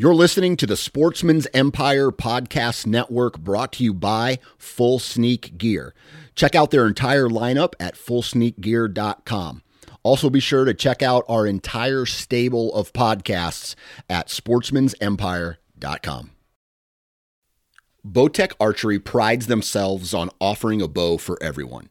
You're listening to the Sportsman's Empire Podcast Network brought to you by Full Sneak Gear. Check out their entire lineup at fullsneakgear.com. Also, be sure to check out our entire stable of podcasts at sportsmansempire.com. Bowtech Archery prides themselves on offering a bow for everyone.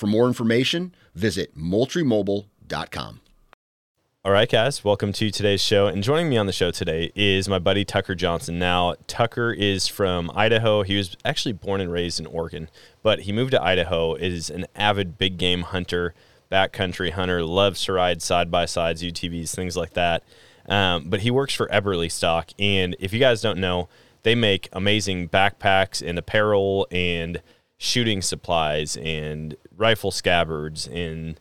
For more information, visit moultriemobile.com. All right, guys, welcome to today's show. And joining me on the show today is my buddy Tucker Johnson. Now, Tucker is from Idaho. He was actually born and raised in Oregon, but he moved to Idaho, is an avid big game hunter, backcountry hunter, loves to ride side by sides, UTVs, things like that. Um, but he works for Eberlestock. And if you guys don't know, they make amazing backpacks and apparel and shooting supplies and rifle scabbards and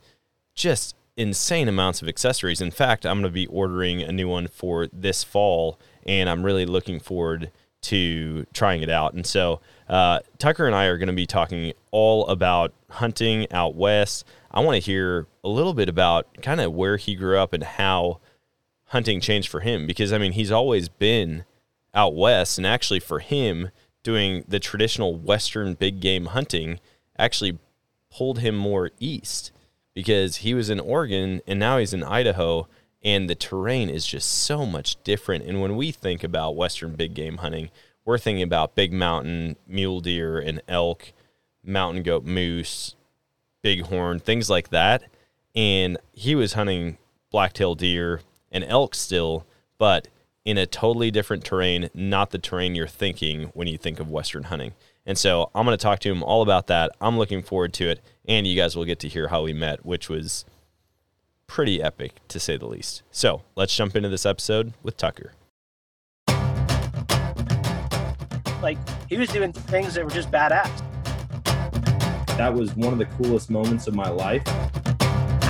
just insane amounts of accessories. In fact, I'm going to be ordering a new one for this fall, and I'm really looking forward to trying it out. And so, uh, Tucker and I are going to be talking all about hunting out west. I want to hear a little bit about kind of where he grew up and how hunting changed for him because I mean, he's always been out west, and actually, for him, doing the traditional Western big game hunting actually pulled him more east because he was in Oregon and now he's in Idaho and the terrain is just so much different. And when we think about Western big game hunting, we're thinking about big mountain mule deer and elk, mountain goat moose, bighorn, things like that. And he was hunting blacktail deer and elk still, but in a totally different terrain, not the terrain you're thinking when you think of Western hunting. And so I'm going to talk to him all about that. I'm looking forward to it. And you guys will get to hear how we met, which was pretty epic to say the least. So let's jump into this episode with Tucker. Like he was doing things that were just badass. That was one of the coolest moments of my life.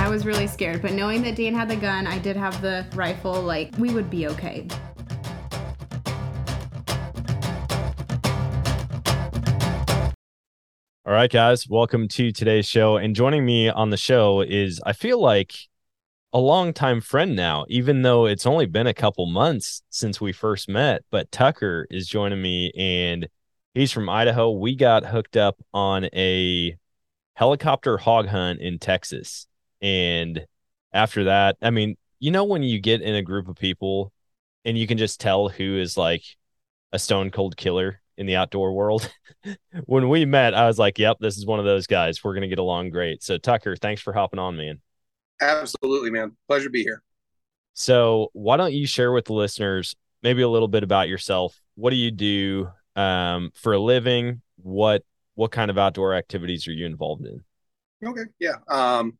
I was really scared, but knowing that Dan had the gun, I did have the rifle, like we would be okay. All right, guys, welcome to today's show. And joining me on the show is, I feel like, a longtime friend now, even though it's only been a couple months since we first met. But Tucker is joining me, and he's from Idaho. We got hooked up on a helicopter hog hunt in Texas. And after that, I mean, you know, when you get in a group of people and you can just tell who is like a stone cold killer in the outdoor world. when we met, I was like, yep, this is one of those guys. We're going to get along great. So, Tucker, thanks for hopping on, man. Absolutely, man. Pleasure to be here. So, why don't you share with the listeners maybe a little bit about yourself? What do you do um, for a living? What what kind of outdoor activities are you involved in? Okay, yeah. Um,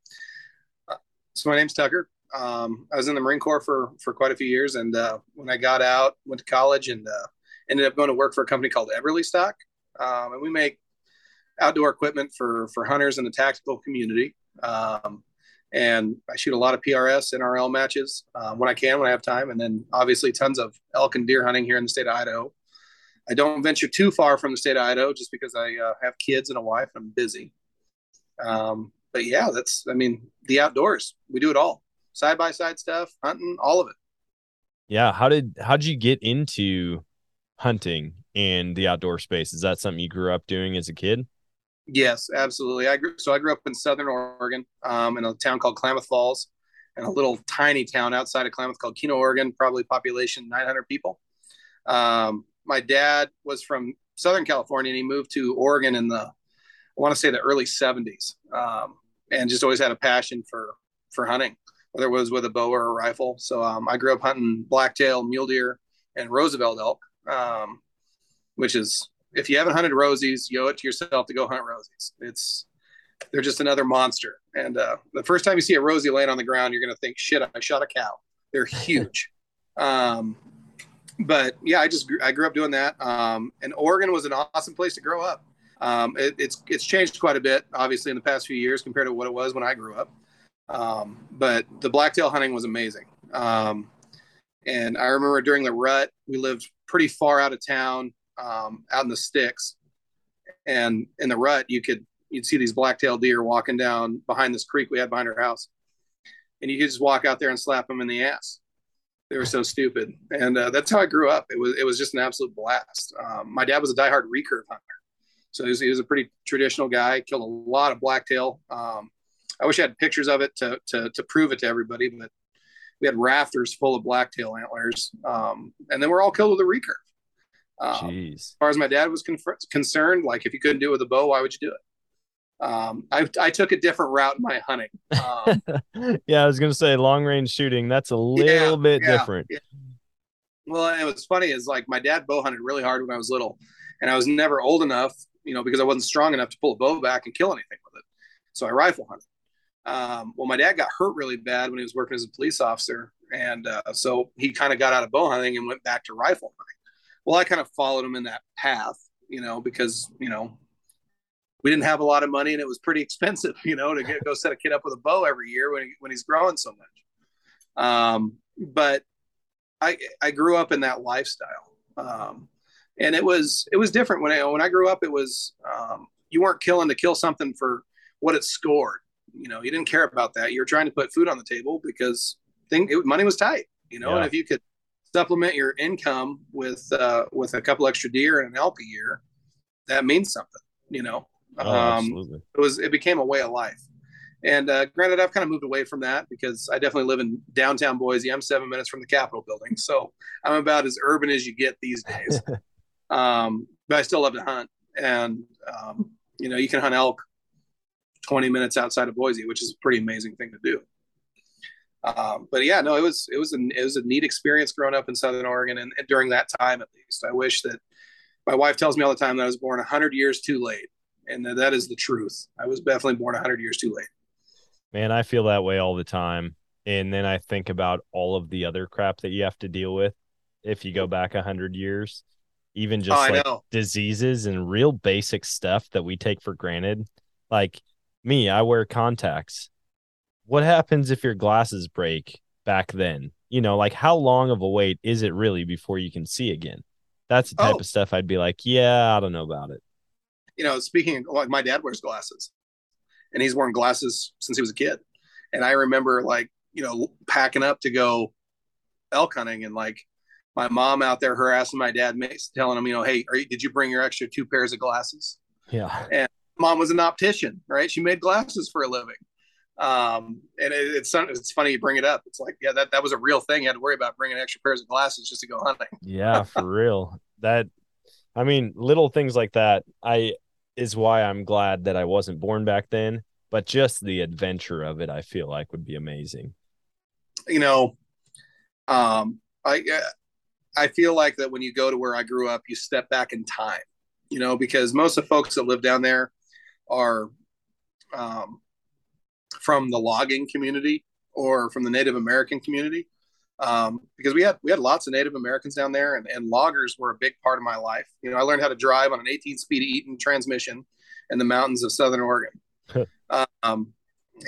so my name's Tucker. Um, I was in the Marine Corps for for quite a few years, and uh, when I got out, went to college, and uh, ended up going to work for a company called Eberlestock, um, and we make outdoor equipment for for hunters in the tactical community. Um, and I shoot a lot of PRS NRL matches um, when I can, when I have time, and then obviously tons of elk and deer hunting here in the state of Idaho. I don't venture too far from the state of Idaho just because I uh, have kids and a wife. And I'm busy. Um, but yeah, that's I mean the outdoors. We do it all, side by side stuff, hunting, all of it. Yeah. How did how did you get into hunting and the outdoor space. Is that something you grew up doing as a kid? Yes, absolutely. I grew so I grew up in Southern Oregon, um, in a town called Klamath Falls, and a little tiny town outside of Klamath called Keno, Oregon, probably population 900 people. Um, my dad was from Southern California, and he moved to Oregon in the I want to say the early 70s, um, and just always had a passion for for hunting, whether it was with a bow or a rifle. So um, I grew up hunting blacktail, mule deer, and Roosevelt elk, um, which is if you haven't hunted rosies, you owe it to yourself to go hunt rosies. It's they're just another monster. And uh, the first time you see a rosie laying on the ground, you're going to think, "Shit, I shot a cow." They're huge. um, but yeah, I just I grew up doing that. Um, and Oregon was an awesome place to grow up. Um, it, it's it's changed quite a bit, obviously, in the past few years compared to what it was when I grew up. Um, but the blacktail hunting was amazing. Um, and I remember during the rut, we lived pretty far out of town, um, out in the sticks. And in the rut, you could you'd see these blacktail deer walking down behind this creek we had behind our house, and you could just walk out there and slap them in the ass. They were so stupid, and uh, that's how I grew up. It was it was just an absolute blast. Um, my dad was a diehard recurve hunter, so he was, he was, a pretty traditional guy. Killed a lot of blacktail. Um, I wish I had pictures of it to, to to prove it to everybody, but we had rafters full of blacktail antlers, um, and then we're all killed with a recurve. Um, Jeez. As far as my dad was con- concerned, like if you couldn't do it with a bow, why would you do it? Um, I, I took a different route in my hunting. Um, yeah, I was going to say long range shooting. That's a little yeah, bit yeah, different. Yeah. Well, and what's funny is like my dad bow hunted really hard when I was little, and I was never old enough, you know, because I wasn't strong enough to pull a bow back and kill anything with it. So I rifle hunted. Um, well, my dad got hurt really bad when he was working as a police officer, and uh, so he kind of got out of bow hunting and went back to rifle hunting. Well, I kind of followed him in that path, you know, because you know we didn't have a lot of money and it was pretty expensive, you know, to get, go set a kid up with a bow every year when he, when he's growing so much. Um, but I I grew up in that lifestyle, um, and it was it was different when I when I grew up. It was um, you weren't killing to kill something for what it scored. You know, you didn't care about that. You were trying to put food on the table because thing it, money was tight. You know, yeah. and if you could supplement your income with uh, with a couple extra deer and an elk a year, that means something. You know, Oh, um, it was it became a way of life. And uh, granted, I've kind of moved away from that because I definitely live in downtown Boise. I'm seven minutes from the Capitol building, so I'm about as urban as you get these days. um, but I still love to hunt, and um, you know, you can hunt elk 20 minutes outside of Boise, which is a pretty amazing thing to do. Um, but yeah, no, it was it was a it was a neat experience growing up in Southern Oregon, and, and during that time at least, I wish that my wife tells me all the time that I was born 100 years too late and that, that is the truth. I was definitely born 100 years too late. Man, I feel that way all the time. And then I think about all of the other crap that you have to deal with if you go back 100 years, even oh, just oh, like diseases and real basic stuff that we take for granted. Like me, I wear contacts. What happens if your glasses break back then? You know, like how long of a wait is it really before you can see again? That's the type oh. of stuff I'd be like, yeah, I don't know about it you know, speaking of, like my dad wears glasses and he's worn glasses since he was a kid. And I remember like, you know, packing up to go elk hunting and like my mom out there harassing my dad, telling him, you know, hey, you, did you bring your extra two pairs of glasses? Yeah. And mom was an optician, right? She made glasses for a living. Um, and it, it's it's funny you bring it up. It's like, yeah, that, that was a real thing. You had to worry about bringing extra pairs of glasses just to go hunting. yeah, for real. That, I mean, little things like that. I is why I'm glad that I wasn't born back then. But just the adventure of it, I feel like would be amazing. You know, um, I I feel like that when you go to where I grew up, you step back in time. You know, because most of the folks that live down there are um, from the logging community or from the Native American community um, because we had we had lots of Native Americans down there, and, and loggers were a big part of my life. You know, I learned how to drive on an 18-speed Eaton transmission in the mountains of Southern Oregon, um,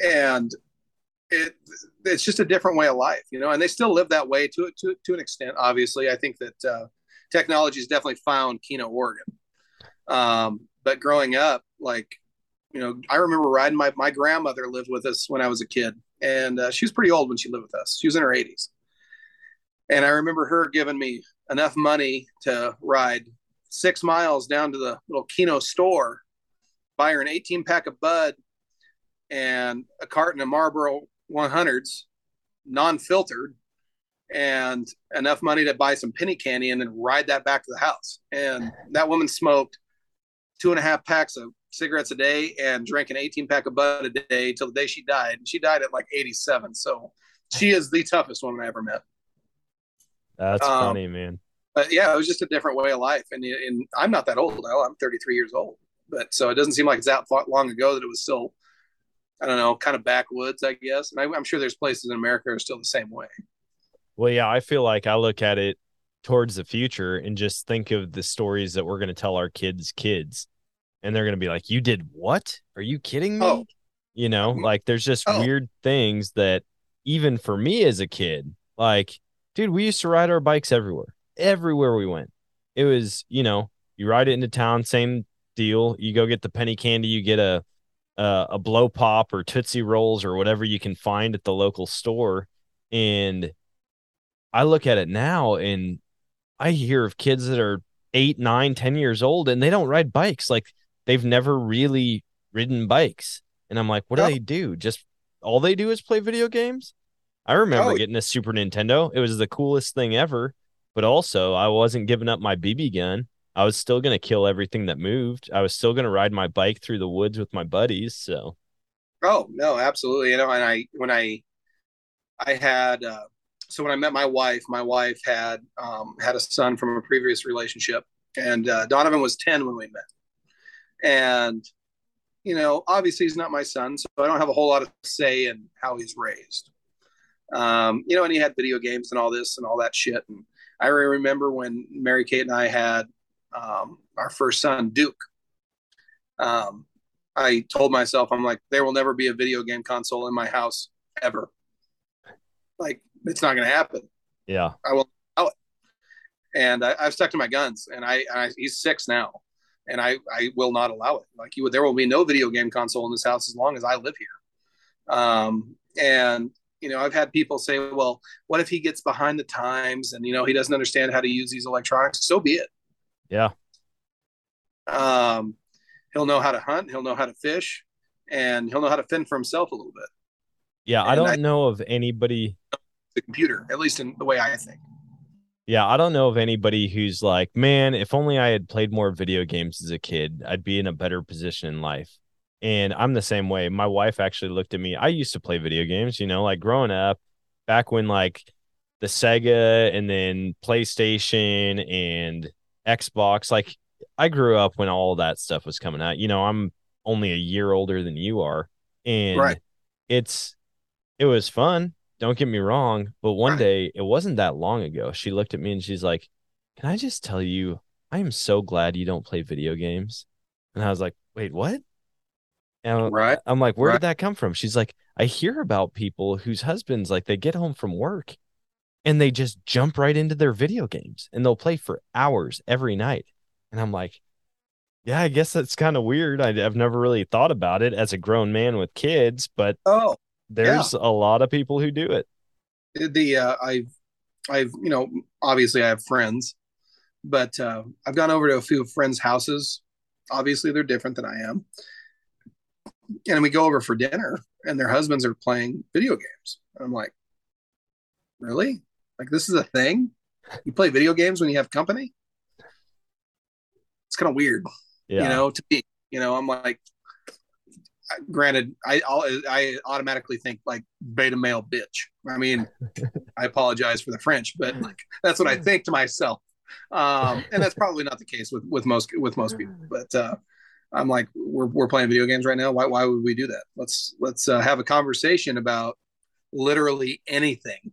and it it's just a different way of life, you know. And they still live that way to to to an extent. Obviously, I think that uh, technology has definitely found Keno, Oregon. Um, but growing up, like you know, I remember riding my my grandmother lived with us when I was a kid, and uh, she was pretty old when she lived with us. She was in her 80s and I remember her giving me enough money to ride six miles down to the little Keno store, buy her an 18 pack of Bud and a carton of Marlboro 100s, non filtered, and enough money to buy some penny candy and then ride that back to the house. And that woman smoked two and a half packs of cigarettes a day and drank an 18 pack of bud a day till the day she died. And she died at like 87. So she is the toughest woman I ever met. That's Um, funny, man. But yeah, it was just a different way of life. And, and I'm not that old. I'm 33 years old. But so it doesn't seem like it's that long ago that it was still, I don't know, kind of backwoods, I guess. And I, I'm sure there's places in America are still the same way. Well, yeah, I feel like I look at it towards the future and just think of the stories that we're going to tell our kids' kids. And they're going to be like, You did what? Are you kidding me? Oh. You know, mm-hmm. like there's just Oh. weird things that even for me as a kid, like, dude, we used to ride our bikes everywhere, everywhere we went. It was, you know, you ride it into town, same deal. You go get the penny candy, you get a, a, a blow pop or Tootsie Rolls or whatever you can find at the local store. And I look at it now and I hear of kids that are eight, nine, ten years old and they don't ride bikes. Like they've never really ridden bikes. And I'm like, what do No. they do? Just all they do is play video games? I remember Oh. getting a Super Nintendo. It was the coolest thing ever. But also, I wasn't giving up my BB gun. I was still going to kill everything that moved. I was still going to ride my bike through the woods with my buddies. So, Oh no, absolutely. You know, and I when I I had uh, so when I met my wife, my wife had um, had a son from a previous relationship, and uh, Donovan was ten when we met, and you know, obviously he's not my son, so I don't have a whole lot of say in how he's raised. Um, you know, and he had video games and all this and all that shit. And I remember when Mary Kate and I had um, our first son, Duke. Um, I told myself, I'm like, there will never be a video game console in my house ever. Like, it's not going to happen. yeah. I will allow it. And I, I've stuck to my guns. And I, I, he's six now, and I, I will not allow it. Like, you, there will be no video game console in this house as long as I live here. Um, and you know, I've had people say, well, what if he gets behind the times and you know he doesn't understand how to use these electronics? So be it. Yeah. Um, he'll know how to hunt, he'll know how to fish, and he'll know how to fend for himself a little bit. Yeah. I don't I- know of anybody The computer, at least in the way I think. Yeah, I don't know of anybody who's like, man, if only I had played more video games as a kid, I'd be in a better position in life. And I'm the same way. My wife actually looked at me. I used to play video games, you know, like growing up, back when like the Sega and then PlayStation and Xbox, like I grew up when all that stuff was coming out. You know, I'm only a year older than you are. And Right. it's it was fun. Don't get me wrong, but one Right. day, it wasn't that long ago. She looked at me and she's like, "Can I just tell you, I am so glad you don't play video games." And I was like, "Wait, what?" And Right. I'm like, "Where Right. did that come from?" She's like, "I hear about people whose husbands like they get home from work and they just jump right into their video games and they'll play for hours every night." And I'm like, "Yeah, I guess that's kind of weird. I, I've never really thought about it as a grown man with kids, but Oh, there's a lot of people who do it." the uh, I've I've you know obviously I have friends, but uh, I've gone over to a few friends' houses. Obviously, they're different than I am, and we go over for dinner, and their husbands are playing video games. And I'm like, really? Like this is a thing? You play video games when you have company? It's kind of weird. Yeah. you know to me you know i'm like granted i i automatically think like beta male bitch i mean i apologize for the french but like that's what i think to myself um and that's probably not the case with with most with most people but uh i'm like we're, we're playing video games right now why, why would we do that let's let's uh, have a conversation about literally anything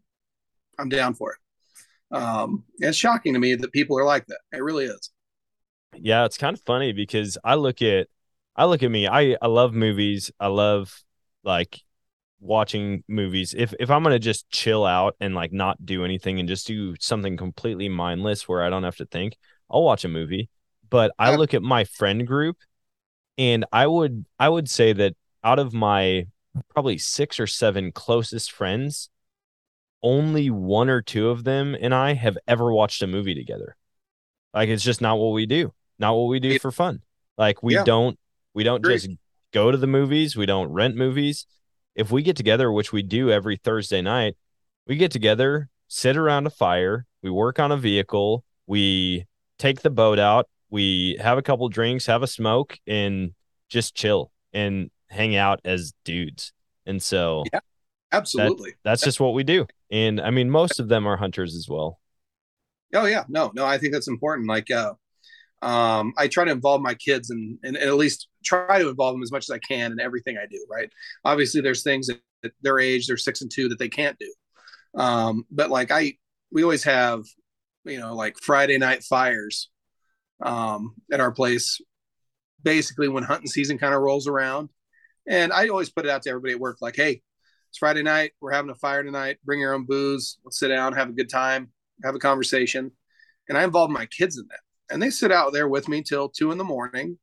i'm down for it um it's shocking to me that people are like that it really is Yeah, it's kind of funny because I look at I look at me. I I love movies. I love like watching movies. If if I'm gonna just chill out and like not do anything and just do something completely mindless where I don't have to think, I'll watch a movie. But I look at my friend group and I would I would say that out of my probably six or seven closest friends, only one or two of them and I have ever watched a movie together. Like it's just not what we do. Not what we do for fun. Like we Yeah. don't we don't Agreed. just go to the movies, we don't rent movies. If we get together, which we do every Thursday night, we get together, sit around a fire, we work on a vehicle, we take the boat out, we have a couple drinks, have a smoke, and just chill and hang out as dudes. And so Yeah, absolutely. that's just what we do. And I mean, most of them are hunters as well. Oh yeah, no, no, I think that's important. Like, uh, um, I try to involve my kids and, and at least try to involve them as much as I can in everything I do. Right. Obviously, there's things at their age, they're six and two, that they can't do. Um, but like I, we always have, you know, like Friday night fires, um, at our place, basically when hunting season kind of rolls around, and I always put it out to everybody at work, like, hey, it's Friday night, we're having a fire tonight. Bring your own booze. Let's sit down, have a good time, have a conversation, and I involve my kids in that and they sit out there with me till two in the morning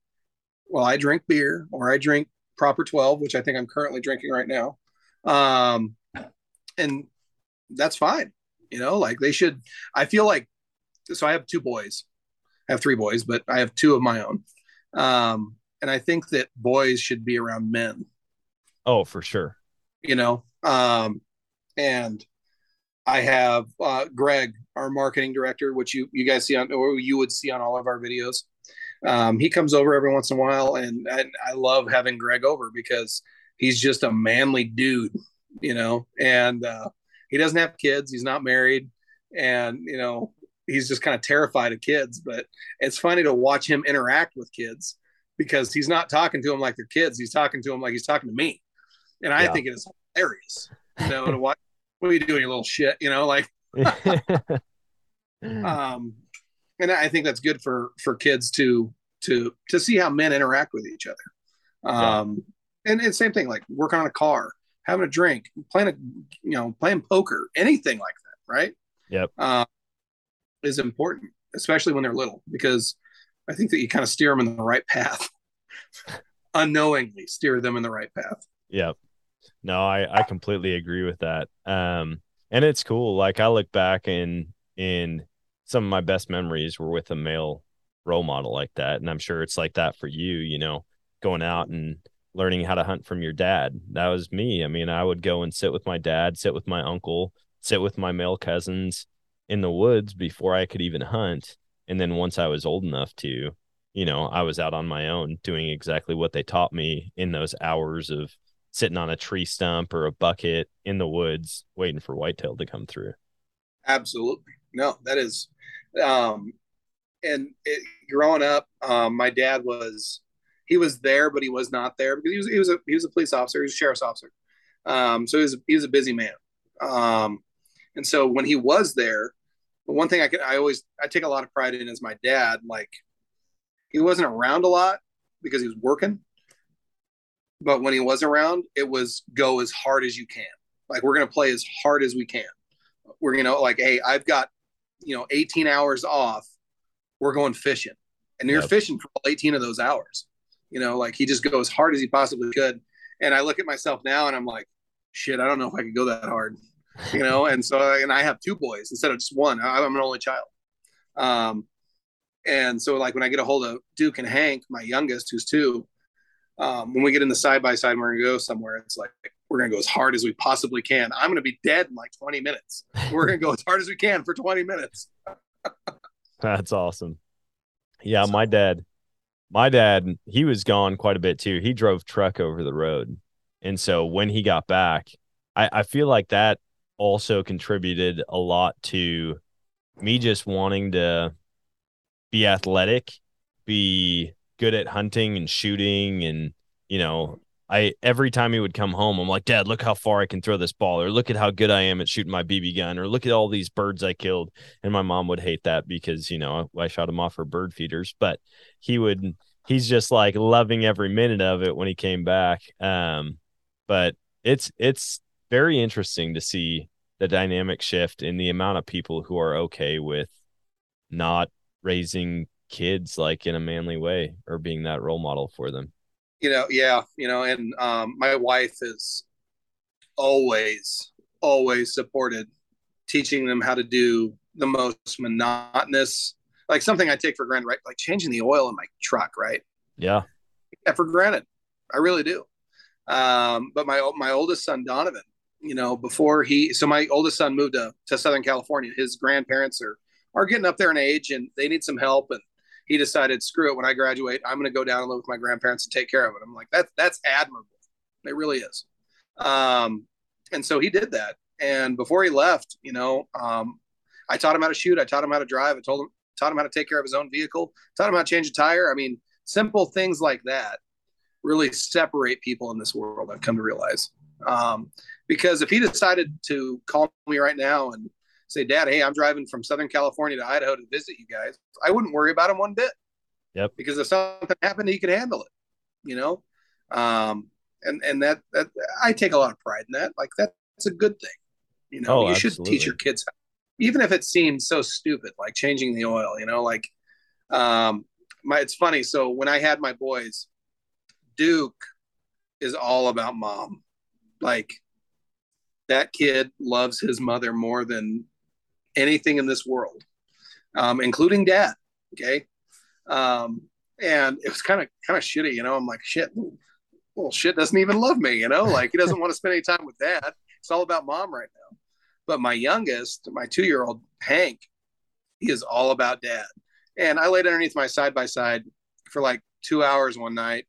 while I drink beer or I drink proper 12, which I think I'm currently drinking right now. Um, and that's fine. You know, like they should, I feel like, so I have two boys. I have three boys, but I have two of my own. Um, and I think that boys should be around men. Oh, for sure. You know, um, and I have uh, Greg, our marketing director, which you you guys see on or you would see on all of our videos. Um, he comes over every once in a while, and, and I love having Greg over because he's just a manly dude, you know, and uh, he doesn't have kids, he's not married, and you know he's just kind of terrified of kids. But it's funny to watch him interact with kids because he's not talking to them like they're kids; he's talking to them like he's talking to me, and I Yeah. think it is hilarious, you know, to watch. What are you doing, you little shit? You know, like um and i think that's good for for kids to to to see how men interact with each other um and, and same thing like working on a car having a drink playing a you know playing poker anything like that right Yep. uh, is important especially when they're little because i think that you kind of steer them in the right path unknowingly steer them in the right path Yep. No, I, I completely agree with that. Um, and it's cool. Like I look back and in some of my best memories were with a male role model like that. And I'm sure it's like that for you, you know, going out and learning how to hunt from your dad. That was me. I mean, I would go and sit with my dad, sit with my uncle, sit with my male cousins in the woods before I could even hunt. And then once I was old enough to, you know, I was out on my own doing exactly what they taught me in those hours of sitting on a tree stump or a bucket in the woods waiting for whitetail to come through. Absolutely. No, that is, um, and it, growing up, um, my dad was, he was there, but he was not there because he was, he was a, he was a police officer. He was a sheriff's officer. Um, so he was, he was a busy man. Um, and so when he was there, the one thing I could, I always, I take a lot of pride in is my dad, like he wasn't around a lot because he was working. But when he was around, it was go as hard as you can. Like we're going to play as hard as we can. We're you know like hey i've got you know 18 hours off. We're going fishing. And you're Yep. fishing for 18 of those hours. You know like he just goes as hard as he possibly could. And i look at myself now and i'm like shit i don't know if i could go that hard. You know and so and i have two boys instead of just one. I'm an only child. Um and so like when i get a hold of duke and hank my youngest who's two um, when we get in the side by side, we're gonna go somewhere. It's like we're gonna go as hard as we possibly can. I'm gonna be dead in like 20 minutes. We're gonna go as hard as we can for 20 minutes. That's awesome. Yeah, my dad, my dad, he was gone quite a bit too. He drove truck over the road. And so when he got back, I, I feel like that also contributed a lot to me just wanting to be athletic, be good at hunting and shooting and you know i every time he would come home i'm like dad look how far i can throw this ball or look at how good i am at shooting my bb gun or look at all these birds i killed. And my mom would hate that because you know i shot him off her bird feeders. But he would he's just like loving every minute of it when he came back. Um but it's it's very interesting to see the dynamic shift in the amount of people who are okay with not raising kids like in a manly way or being that role model for them. You know, yeah, you know, and um, my wife is always, always supported teaching them how to do the most monotonous, like something I take for granted, right? Like changing the oil in my truck, right? Yeah. Yeah, for granted. I really do. Um, but my my oldest son Donovan, you know, before he so my oldest son moved to, to Southern California. His grandparents are are getting up there in age and they need some help and he decided, screw it. When I graduate, I'm going to go down and live with my grandparents and take care of it. I'm like, that's that's admirable. It really is. Um, and so he did that. And before he left, you know, um, I taught him how to shoot. I taught him how to drive. I told him, taught him how to take care of his own vehicle. Taught him how to change a tire. I mean, simple things like that really separate people in this world. I've come to realize. Um, because if he decided to call me right now and say, Dad, hey, I'm driving from Southern California to Idaho to visit you guys, I wouldn't worry about him one bit. Yep. Because if something happened, he could handle it. You know, um, and and that that I take a lot of pride in that. Like that's a good thing. You know, Oh, you should absolutely. teach your kids, even if it seems so stupid, like changing the oil. You know, like um, my it's funny. So when I had my boys, Duke is all about mom. Like that kid loves his mother more than anything in this world, um, including dad. Okay. Um, and it was kind of kind of shitty, you know. I'm like, shit, well, shit doesn't even love me, you know. Like he doesn't want to spend any time with dad. It's all about mom right now. But my youngest, my two year old Hank, he is all about dad. And I laid underneath my side by side for like two hours one night.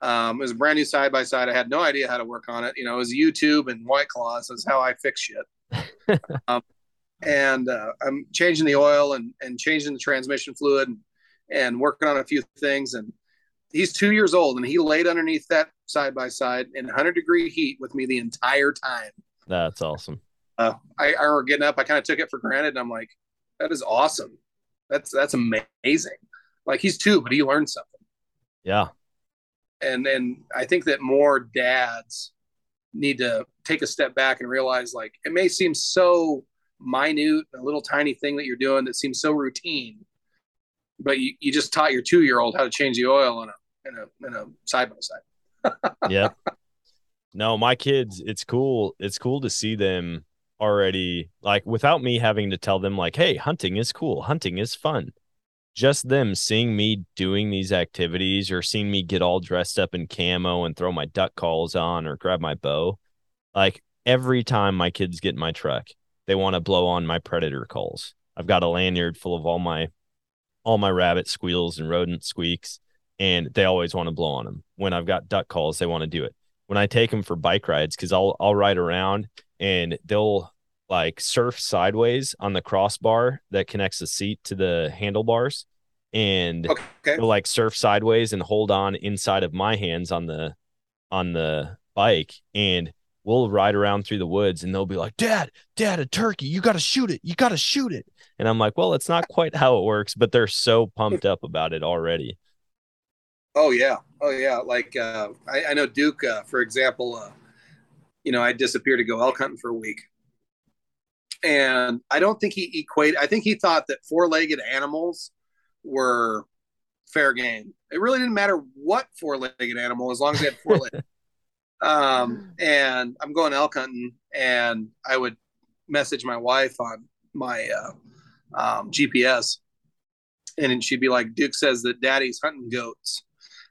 Um, it was a brand new side by side. I had no idea how to work on it. You know, it was YouTube and White Claws is how I fix shit. um, and uh, I'm changing the oil and and changing the transmission fluid and, and working on a few things. And he's two years old and he laid underneath that side by side in 100 degree heat with me the entire time. That's awesome. Uh, I, I remember getting up. I kind of took it for granted, and I'm like, "That is awesome. That's that's amazing." Like he's two, but he learned something. Yeah. And and I think that more dads need to take a step back and realize, like, it may seem so minute, a little tiny thing that you're doing that seems so routine, but you, you just taught your two year old how to change the oil in a in a in a side by side. yeah. no, my kids, it's cool. It's cool to see them already like without me having to tell them like, "Hey, hunting is cool. Hunting is fun." Just them seeing me doing these activities or seeing me get all dressed up in camo and throw my duck calls on or grab my bow. Like every time my kids get in my truck, they want to blow on my predator calls. I've got a lanyard full of all my all my rabbit squeals and rodent squeaks and they always want to blow on them. When I've got duck calls, they want to do it. When I take them for bike rides, because I'll I'll ride around and they'll like surf sideways on the crossbar that connects the seat to the handlebars, and Okay. they'll like surf sideways and hold on inside of my hands on the on the bike, and we'll ride around through the woods, and they'll be like, "Dad, Dad, a turkey! You got to shoot it! You got to shoot it!" And I'm like, "Well, it's not quite how it works," but they're so pumped up about it already. Oh yeah, oh yeah. Like uh, I, I know Duke, uh, for example. Uh, you know, I disappeared to go elk hunting for a week, and I don't think he equated. I think he thought that four-legged animals were fair game. It really didn't matter what four-legged animal, as long as they had four legs. Um, and I'm going elk hunting, and I would message my wife on my uh, um, GPS, and she'd be like, "Duke says that Daddy's hunting goats."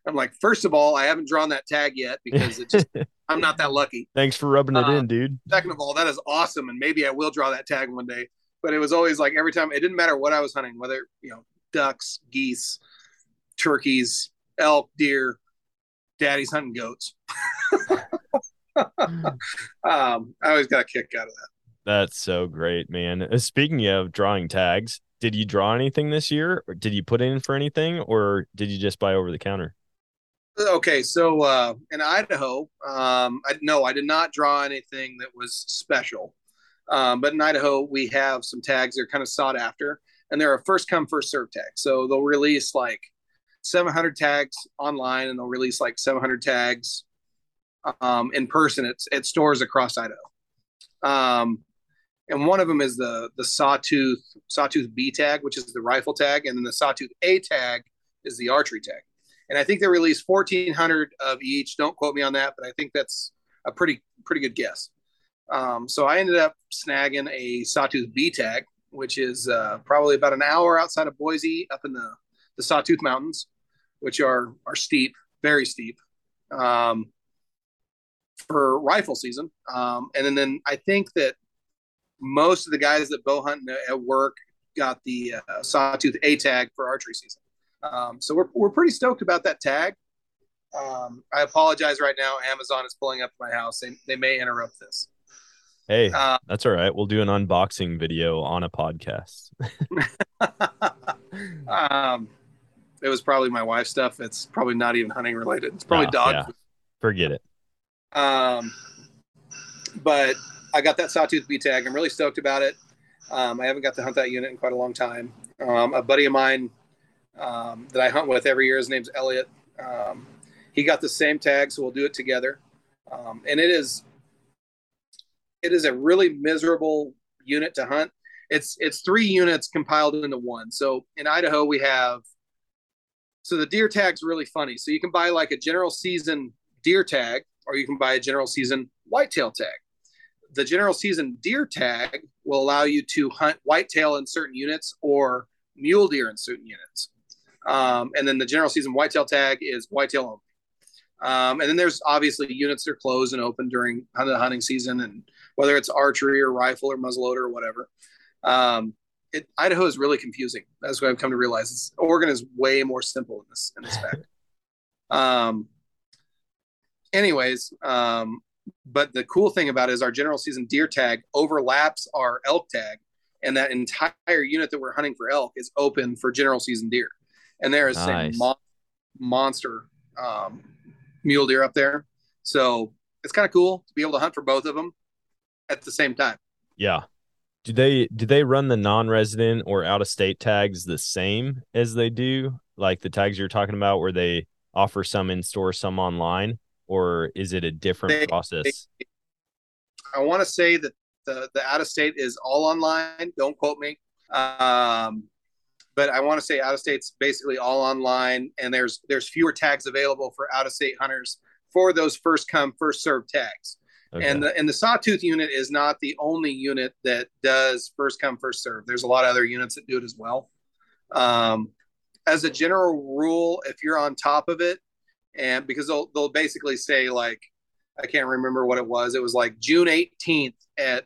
I'm like, first of all, I haven't drawn that tag yet because it just I'm not that lucky. Thanks for rubbing it Uh, in, dude. Second of all, that is awesome, and maybe I will draw that tag one day. But it was always like every time it didn't matter what I was hunting, whether you know ducks, geese, turkeys, elk, deer. Daddy's hunting goats. um, I always got a kick out of that. That's so great, man. Uh, Speaking of drawing tags, did you draw anything this year, or did you put in for anything, or did you just buy over the counter? Okay, so uh, in Idaho, um, I, no, I did not draw anything that was special. Um, but in Idaho, we have some tags that are kind of sought after, and they're a first come, first serve tag. So they'll release like 700 tags online, and they'll release like 700 tags um, in person at, at stores across Idaho. Um, and one of them is the the sawtooth sawtooth B tag, which is the rifle tag, and then the sawtooth A tag is the archery tag and I think they released 1,400 of each. Don't quote me on that, but I think that's a pretty pretty good guess. Um, so I ended up snagging a Sawtooth B tag, which is uh, probably about an hour outside of Boise, up in the the Sawtooth Mountains, which are are steep, very steep, um, for rifle season. Um, and then, then I think that most of the guys that bow hunt at work got the uh, Sawtooth A tag for archery season. Um, so we're we're pretty stoked about that tag. Um, I apologize right now. Amazon is pulling up to my house. They, they may interrupt this. Hey, Uh, that's all right. We'll do an unboxing video on a podcast. um, it was probably my wife's stuff. It's probably not even hunting related. It's probably Ah, dog yeah. Forget it. Um, but I got that sawtooth B tag. I'm really stoked about it. Um, I haven't got to hunt that unit in quite a long time. Um, a buddy of mine um, that I hunt with every year, his name's Elliot. Um, he got the same tag, so we'll do it together. Um, and it is, it is a really miserable unit to hunt. It's it's three units compiled into one. So in Idaho we have, so the deer tag's really funny. So you can buy like a general season deer tag, or you can buy a general season whitetail tag. The general season deer tag will allow you to hunt whitetail in certain units or mule deer in certain units. Um, and then the general season whitetail tag is whitetail only. Um, and then there's obviously units that are closed and open during the hunting season, and whether it's archery or rifle or muzzleloader or whatever. Um, it, Idaho is really confusing. That's what I've come to realize. It's, Oregon is way more simple in this in this fact. Um, anyways, um, but the cool thing about it is our general season deer tag overlaps our elk tag, and that entire unit that we're hunting for elk is open for general season deer. And there is Nice. a mon- monster um, mule deer up there, so it's kind of cool to be able to hunt for both of them at the same time. Yeah. Do they do they run the non-resident or out-of-state tags the same as they do like the tags you're talking about where they offer some in store, some online, or is it a different They- process? I want to say that the the out of state is all online. Don't quote me. Um, but I want to say out of state's basically all online, and there's there's fewer tags available for out of state hunters for those first come first serve tags. Okay. And the and the sawtooth unit is not the only unit that does first come first serve. There's a lot of other units that do it as well. Um, as a general rule, if you're on top of it, and because they'll they'll basically say like I can't remember what it was. It was like June 18th at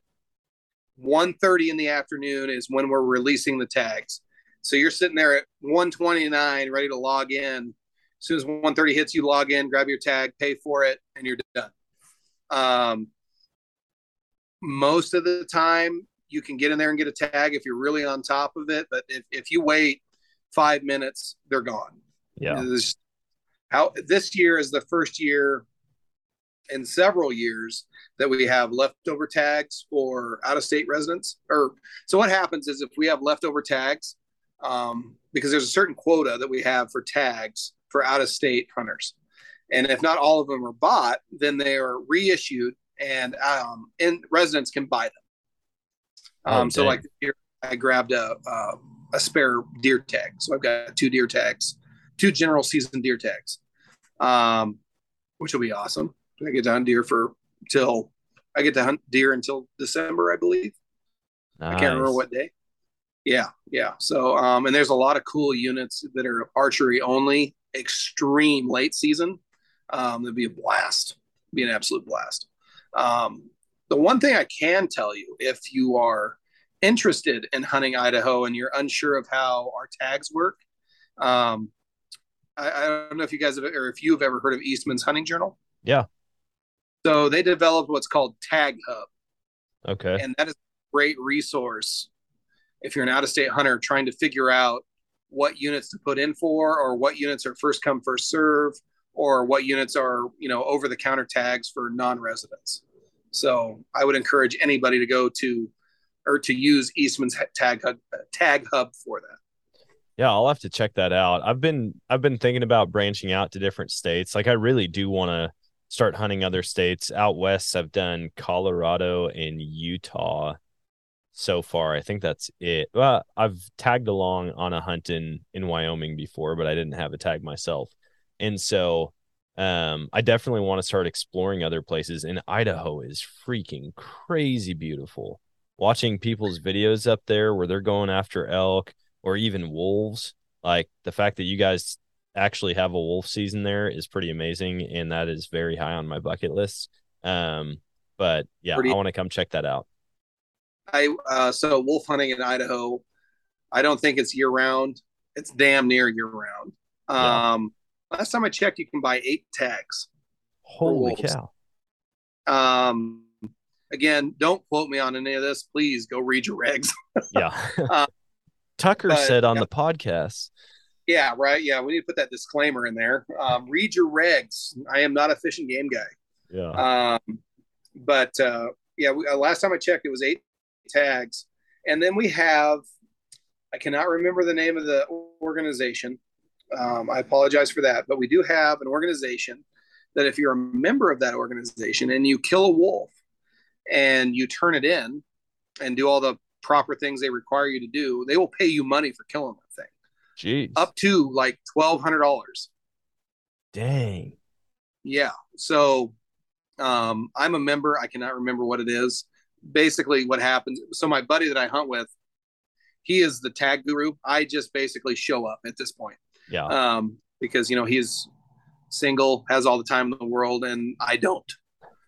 1:30 in the afternoon is when we're releasing the tags. So you're sitting there at 129 ready to log in. As soon as 1:30 hits, you log in, grab your tag, pay for it, and you're done. Um, most of the time, you can get in there and get a tag if you're really on top of it. But if, if you wait five minutes, they're gone. yeah. This, how this year is the first year in several years that we have leftover tags for out of state residents. Or so what happens is if we have leftover tags, um, because there's a certain quota that we have for tags for out of state hunters, and if not all of them are bought, then they are reissued and um, and residents can buy them. Oh, Um, so like here, I grabbed a, a a spare deer tag, so I've got two deer tags, two general season deer tags, um, which will be awesome. I get to hunt deer for till I get to hunt deer until December, I believe. I can't remember what day. Yeah, yeah. So, um, and there's a lot of cool units that are archery only, extreme late season. Um, that'd be a blast, be an absolute blast. Um, the one thing I can tell you, if you are interested in hunting Idaho and you're unsure of how our tags work, um, I, I don't know if you guys have, or if you've ever heard of Eastman's Hunting Journal. Yeah. So they developed what's called Tag Hub Okay. and that is a great resource if you're an out-of-state hunter trying to figure out what units to put in for or what units are first come first serve or what units are you know over the counter tags for non-residents so i would encourage anybody to go to or to use eastman's tag hub tag hub for that Yeah, I'll have to check that out. I've been I've been thinking about branching out to different states. Like I really do want to start hunting other states. Out west, I've done Colorado and Utah so far. I think that's it. Well, I've tagged along on a hunt in in Wyoming before, but I didn't have a tag myself. And so um I definitely want to start exploring other places and Idaho is freaking crazy beautiful. Watching people's videos up there where they're going after elk or even wolves. Like the fact that you guys actually have a wolf season there is pretty amazing, and that is very high on my bucket list. Um, but yeah, Pretty- I want to come check that out. i uh, so wolf hunting in idaho i don't think it's year round it's damn near year round. Yeah. Um, last time I checked, you can buy eight tags. Holy cow. Um, again, don't quote me on any of this. Please go read your regs. Yeah. Uh, Tucker but- said on yeah. the podcast. yeah, right. Yeah, we need to put that disclaimer in there. Um, read your regs. I am not a fish and game guy. Yeah. Um, but uh, yeah, we, uh, last time I checked, it was eight tags, and then we have. I cannot remember the name of the organization. Um, I apologize for that, but we do have an organization that if you're a member of that organization and you kill a wolf and you turn it in and do all the proper things they require you to do, they will pay you money for killing that thing, Jeez. up to like twelve hundred dollars. Dang. Yeah. So um, I'm a member. I cannot remember what it is. Basically, what happens. So my buddy that I hunt with, he is the tag guru. I just basically show up at this point Yeah. um, because you know he's single, has all the time in the world, and I don't.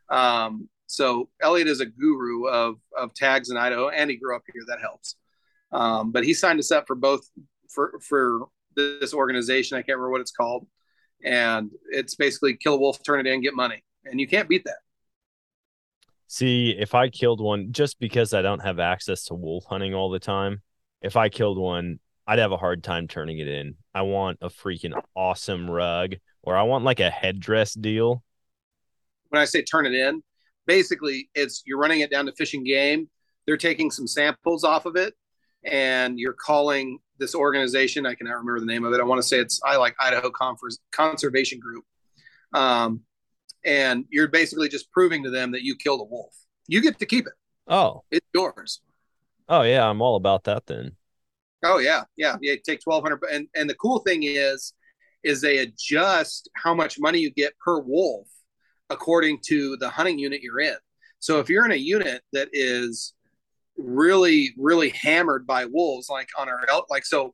Um, so Elliot is a guru of of tags in Idaho, and he grew up here. That helps. Um, but he signed us up for both for for this organization. I can't remember what it's called, and it's basically kill a wolf, turn it in, get money, and you can't beat that. See, if I killed one, just because I don't have access to wolf hunting all the time, if I killed one, I'd have a hard time turning it in. I want a freaking awesome rug, or I want like a headdress deal. when I say turn it in, basically it's you're running it down to fish and game. They're taking some samples off of it, and you're calling this organization. I cannot remember the name of it. I want to say it's I like Idaho Conference Conservation Group, um, and you're basically just proving to them that you killed a wolf. You get to keep it. Oh, It's yours. oh yeah, I'm all about that then. Oh yeah, yeah, yeah. Take twelve hundred, and and the cool thing is, is they adjust how much money you get per wolf according to the hunting unit you're in. So if you're in a unit that is really, really hammered by wolves, like on our elk, like so,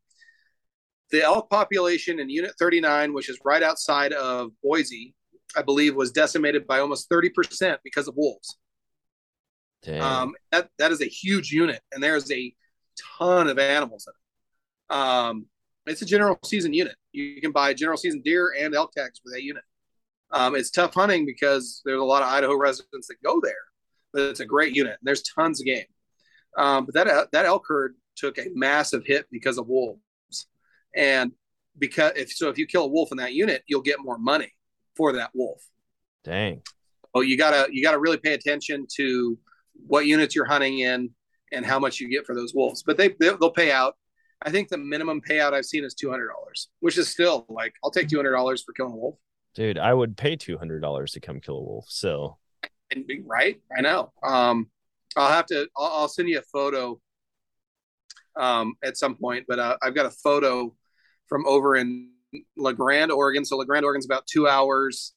the elk population in Unit 39, which is right outside of Boise, I believe, was decimated by almost 30 percent because of wolves. Um, that that is a huge unit, and there's a ton of animals in it. Um, it's a general season unit. You can buy general season deer and elk tags for that unit. Um, it's tough hunting because there's a lot of Idaho residents that go there, but it's a great unit. There's tons of game. Um, but that that elk herd took a massive hit because of wolves, and because if so, if you kill a wolf in that unit, you'll get more money for that wolf Dang. well you gotta you gotta really pay attention to what units you're hunting in and how much you get for those wolves but they they'll pay out i think the minimum payout i've seen is $200 which is still like i'll take $200 for killing a wolf Dude, I would pay two hundred dollars to come kill a wolf. So right i know um i'll have to i'll, I'll send you a photo um at some point but uh, i've got a photo from over in la grande oregon so la grande oregon's about two hours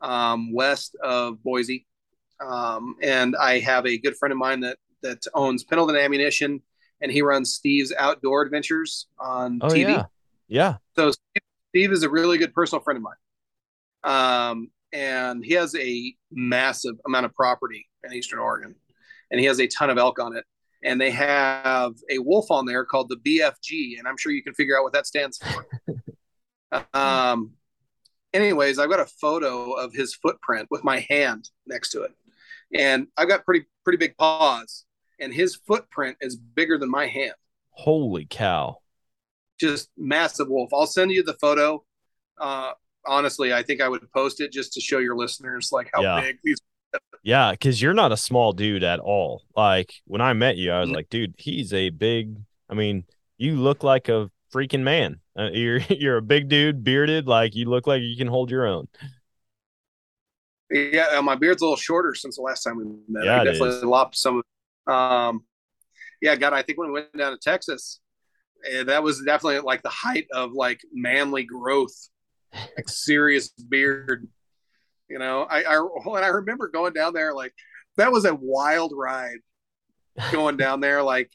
um west of boise um and i have a good friend of mine that that owns pendleton ammunition and he runs steve's outdoor adventures on Oh tv yeah. Yeah. so Steve is a really good personal friend of mine. Um, and he has a massive amount of property in Eastern Oregon, and he has a ton of elk on it. And they have a wolf on there called the BFG, and I'm sure you can figure out what that stands for. um, anyways, I've got a photo of his footprint with my hand next to it, and I've got pretty pretty big paws, and his footprint is bigger than my hand Holy cow. just massive wolf. I'll send you the photo. Uh, honestly, I think I would post it just to show your listeners like how Yeah. big these. Yeah, because you're not a small dude at all. Like when I met you, I was Mm. like, dude, he's a big. I mean, you look like a freaking man. Uh, you're you're a big dude, bearded. Like you look like you can hold your own. Yeah, uh, my beard's a little shorter since the last time we met. Yeah, I definitely is. lopped some. of Um, yeah, God, I think when we went down to Texas, eh, that was definitely like the height of like manly growth, like serious beard. You know, I I when I remember going down there, like that was a wild ride going down there. Like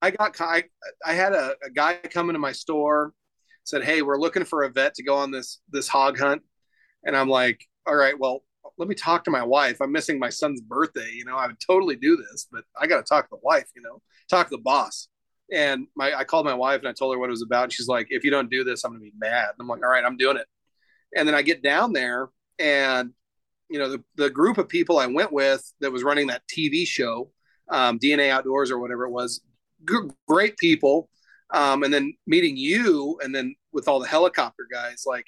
I got I, I had a, a guy come into my store, said, "Hey, we're looking for a vet to go on this this hog hunt," and I'm like, "All right, well, let me talk to my wife. I'm missing my son's birthday. You know, I would totally do this, but I got to talk to the wife. You know, talk to the boss." And my I called my wife and I told her what it was about. And she's like, if you don't do this, I'm gonna be mad. And I'm like, all right, I'm doing it. And then I get down there and you know the, the group of people I went with that was running that TV show, um, DNA Outdoors or whatever it was, g- great people. Um, and then meeting you, and then with all the helicopter guys, like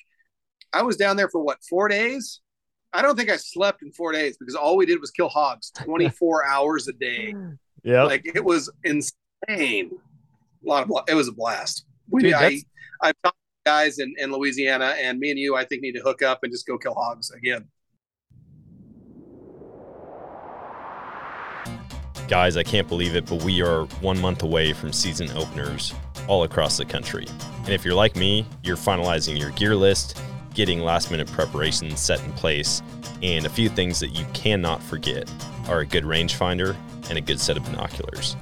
I was down there for what four days. I don't think I slept in four days because all we did was kill hogs 24 hours a day. Yeah. Like it was insane. A lot of bla- it was a blast. We Dude, I that's- I've talked to guys in, in Louisiana and me and you I think need to hook up and just go kill hogs again. Guys, I can't believe it, but we are one month away from season openers all across the country. And if you're like me, you're finalizing your gear list, getting last minute preparations set in place, and a few things that you cannot forget are a good rangefinder and a good set of binoculars.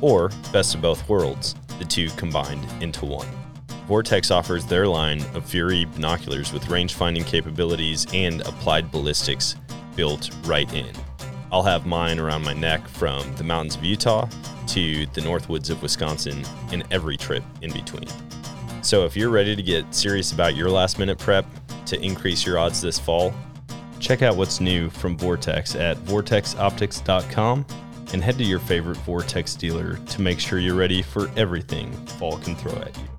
Or, best of both worlds, the two combined into one. Vortex offers their line of Fury binoculars with range finding capabilities and applied ballistics built right in. I'll have mine around my neck from the mountains of Utah to the north woods of Wisconsin and every trip in between. So if you're ready to get serious about your last minute prep to increase your odds this fall, check out what's new from Vortex at vortexoptics.com and head to your favorite Vortex dealer to make sure you're ready for everything fall can throw at you.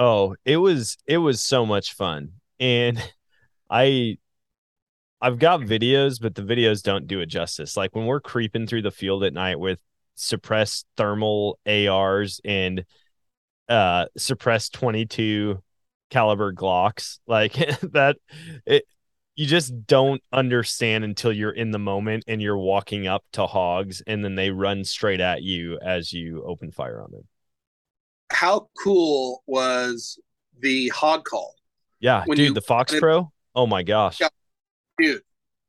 Oh, it was it was so much fun. And I I've got videos, but the videos don't do it justice. Like when we're creeping through the field at night with suppressed thermal ARs and uh suppressed 22 caliber Glocks, like that it you just don't understand until you're in the moment and you're walking up to hogs and then they run straight at you as you open fire on them. How cool was the hog call? Yeah, dude, you- the Fox when it- Pro. Oh my gosh. Dude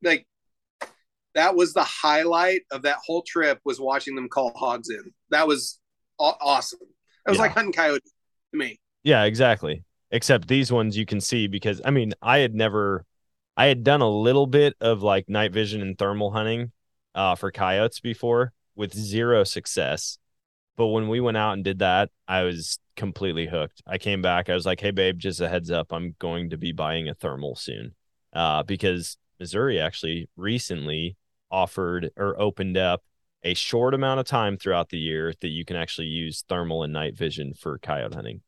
like that was the highlight of that whole trip was watching them call hogs in that was awesome it was Yeah. like hunting coyotes to me Yeah, exactly. Except these ones you can see because I mean, I had never I had done a little bit of like night vision and thermal hunting uh for coyotes before with zero success. But when we went out and did that, I was completely hooked. I came back, I was like, "Hey babe, just a heads up, I'm going to be buying a thermal soon." Uh because Missouri actually recently offered or opened up a short amount of time throughout the year that you can actually use thermal and night vision for coyote hunting.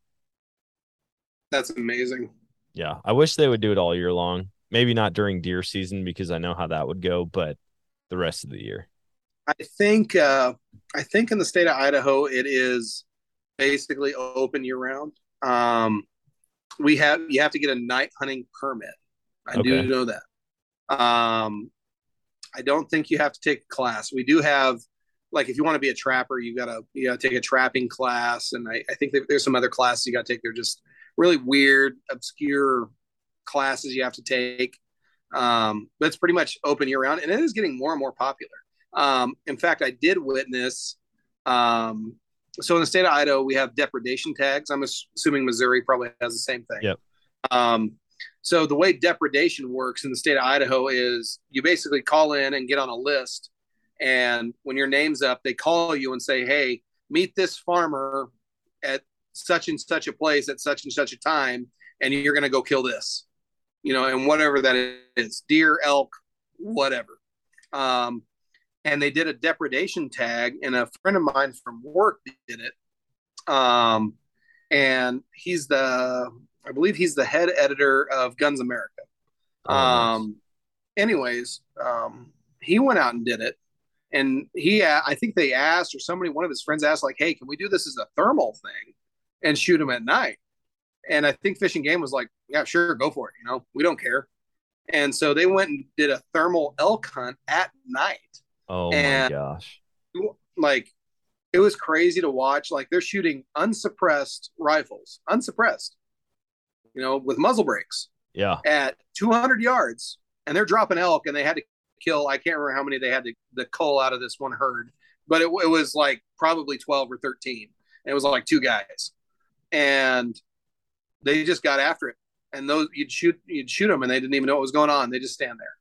that's amazing Yeah, I wish they would do it all year long. Maybe not during deer season because I know how that would go, but the rest of the year. I think uh i think in the state of idaho it is basically open year round. Um we have you have to get a night hunting permit. I do know that. Um i don't think you have to take a class. We do have like if you want to be a trapper you gotta you gotta take a trapping class and i, I think there's some other classes you gotta take. They're just really weird obscure classes you have to take. Um but it's pretty much open year round and it is getting more and more popular um in fact i did witness um so in the state of idaho we have depredation tags i'm assuming missouri probably has the same thing Yep. um so the way depredation works in the state of Idaho is you basically call in and get on a list, and when your name's up, they call you and say, "Hey, meet this farmer at such and such a place at such and such a time, and you're going to go kill this, you know, and whatever that is, deer, elk, whatever." Um, and they did a depredation tag, and a friend of mine from work did it. Um, and he's the I believe he's the head editor of Guns America. Oh, nice. Um, anyways, um, he went out and did it, and he, I think they asked, or somebody, one of his friends asked, like, "Hey, can we do this as a thermal thing and shoot him at night?" And I think fish and Game was like, "Yeah, sure, go for it. You know, we don't care." And so they went and did a thermal elk hunt at night Oh my gosh. like it was crazy to watch. Like they're shooting unsuppressed rifles, unsuppressed, you know, with muzzle brakes Yeah. at 200 yards, and they're dropping elk, and they had to kill. I can't remember how many they had to the cull out of this one herd, but it, it was like probably 12 or 13. And it was like two guys, and they just got after it. And those you'd shoot, you'd shoot them, and they didn't even know what was going on. They just stand there.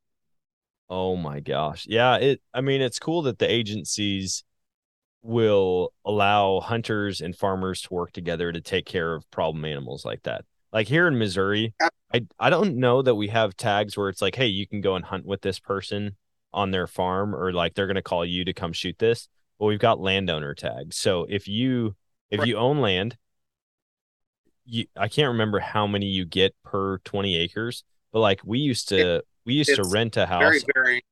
Oh my gosh. Yeah, it I mean it's cool that the agencies will allow hunters and farmers to work together to take care of problem animals like that. Like here in Missouri, I I don't know that we have tags where it's like, hey, you can go and hunt with this person on their farm or like they're going to call you to come shoot this. But we've got landowner tags. So if you if you own land, you I can't remember how many you get per 20 acres, but like we used to we used to rent a house. Very, very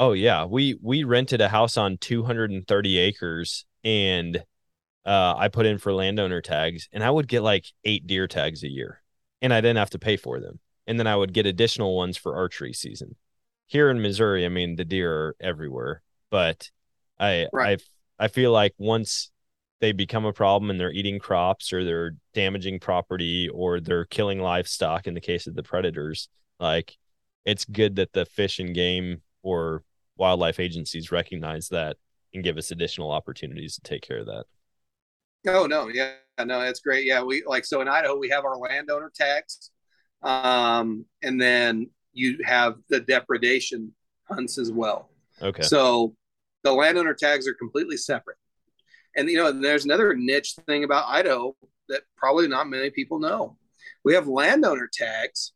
Oh yeah, we we rented a house on 230 acres and uh, I put in for landowner tags and I would get like 8 deer tags a year and I didn't have to pay for them. And then I would get additional ones for archery season. Here in Missouri, I mean the deer are everywhere, but I right. I I feel like once they become a problem and they're eating crops or they're damaging property or they're killing livestock in the case of the predators like it's good that the fish and game or wildlife agencies recognize that and give us additional opportunities to take care of that. Oh no. Yeah no that's great. Yeah we like so in idaho we have our landowner tax um and then you have the depredation hunts as well. Okay. So the landowner tags are completely separate. And you know, there's another niche thing about Idaho that probably not many people know. We have landowner tags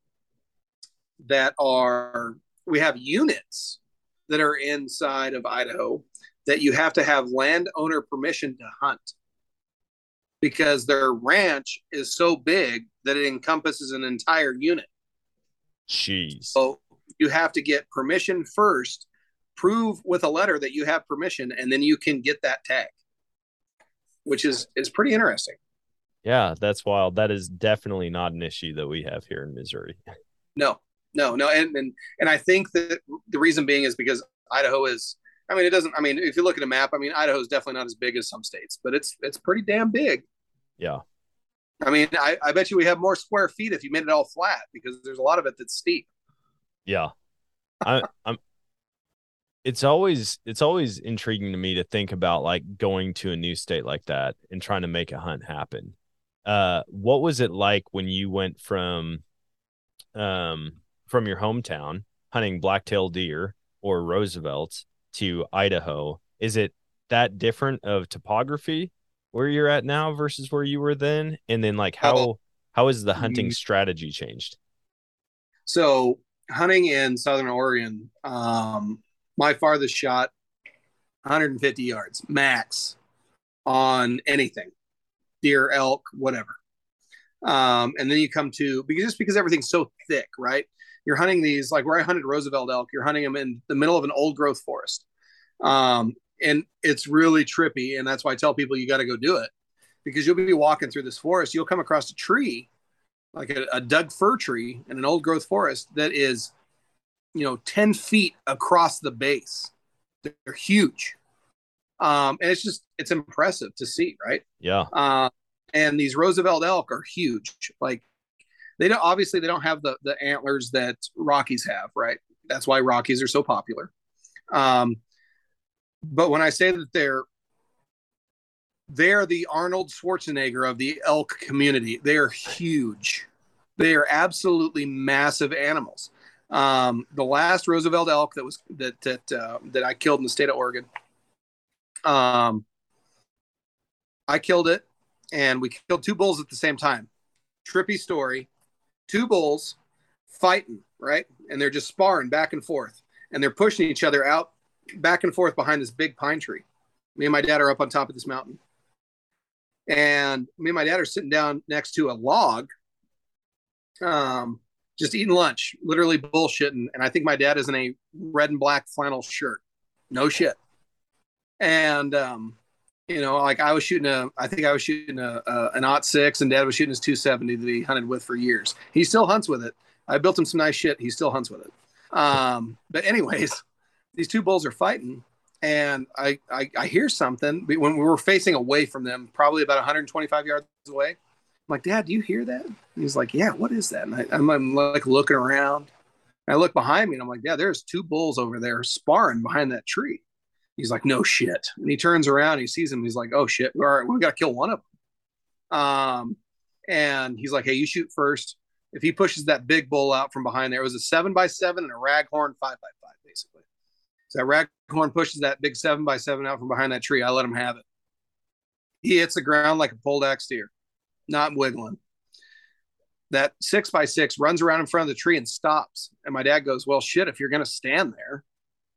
that are we have units that are inside of Idaho that you have to have landowner permission to hunt because their ranch is so big that it encompasses an entire unit. Jeez. So you have to get permission first, prove with a letter that you have permission, and then you can get that tag which is is pretty interesting. Yeah, that's wild. That is definitely not an issue that we have here in Missouri. No, no, no, and and and I think that the reason being is because Idaho is. I mean, it doesn't. I mean, if you look at a map, I mean, Idaho is definitely not as big as some states, but it's it's pretty damn big. Yeah. I mean, I, I bet you we have more square feet if you made it all flat because there's a lot of it that's steep. Yeah. I, I'm it's always it's always intriguing to me to think about like going to a new state like that and trying to make a hunt happen. Uh, what was it like when you went from um from your hometown hunting blacktail deer or Roosevelt to Idaho? Is it that different of topography where you're at now versus where you were then? And then like how oh, how has the hunting mm-hmm. strategy changed? So hunting in southern Oregon, um, my farthest shot 150 yards max on anything deer elk whatever um, and then you come to because just because everything's so thick right you're hunting these like where i hunted roosevelt elk you're hunting them in the middle of an old growth forest. Um, and it's really trippy and that's why i tell people you got to go do it because you'll be walking through this forest you'll come across a tree like a, a Doug fir tree in an old growth forest that is you know 10 feet across the base. They're huge. Um and it's just it's impressive to see right? Yeah. Uh, and these roosevelt elk are huge like they don't obviously they don't have the the antlers that rockies have right that's why rockies are so popular um but when i say that they're they're the arnold schwarzenegger of the elk community they're huge they are absolutely massive animals um, the last Roosevelt elk that was that that uh, that I killed in the state of Oregon. Um, I killed it, and we killed two bulls at the same time. Trippy story. Two bulls fighting, right? And they're just sparring back and forth, and they're pushing each other out back and forth behind this big pine tree. Me and my dad are up on top of this mountain, and me and my dad are sitting down next to a log. Um, just eating lunch, literally bullshitting. And I think my dad is in a red and black flannel shirt. No shit. And, um, you know, like I was shooting a, I think I was shooting a, a an ought six, and Dad was shooting his 270 that he hunted with for years. He still hunts with it. I built him some nice shit. He still hunts with it. Um, but anyways, these two bulls are fighting, and I, I I hear something when we were facing away from them, probably about 125 yards away. I'm like, Dad, do you hear that? And he's like, Yeah, what is that? And I, am I'm like looking around. I look behind me and I'm like, Yeah, there's two bulls over there sparring behind that tree. He's like, No shit. And he turns around, he sees him, he's like, Oh shit, all right, we got to kill one of them. Um, and he's like, Hey, you shoot first. if he pushes that big bull out from behind there, it was a seven by seven and a raghorn five by five, basically. So that raghorn pushes that big seven by seven out from behind that tree. I let him have it. He hits the ground like a pulled axe steer, not wiggling. That six by six runs around in front of the tree and stops. And my dad goes, Well, shit, if you're going to stand there,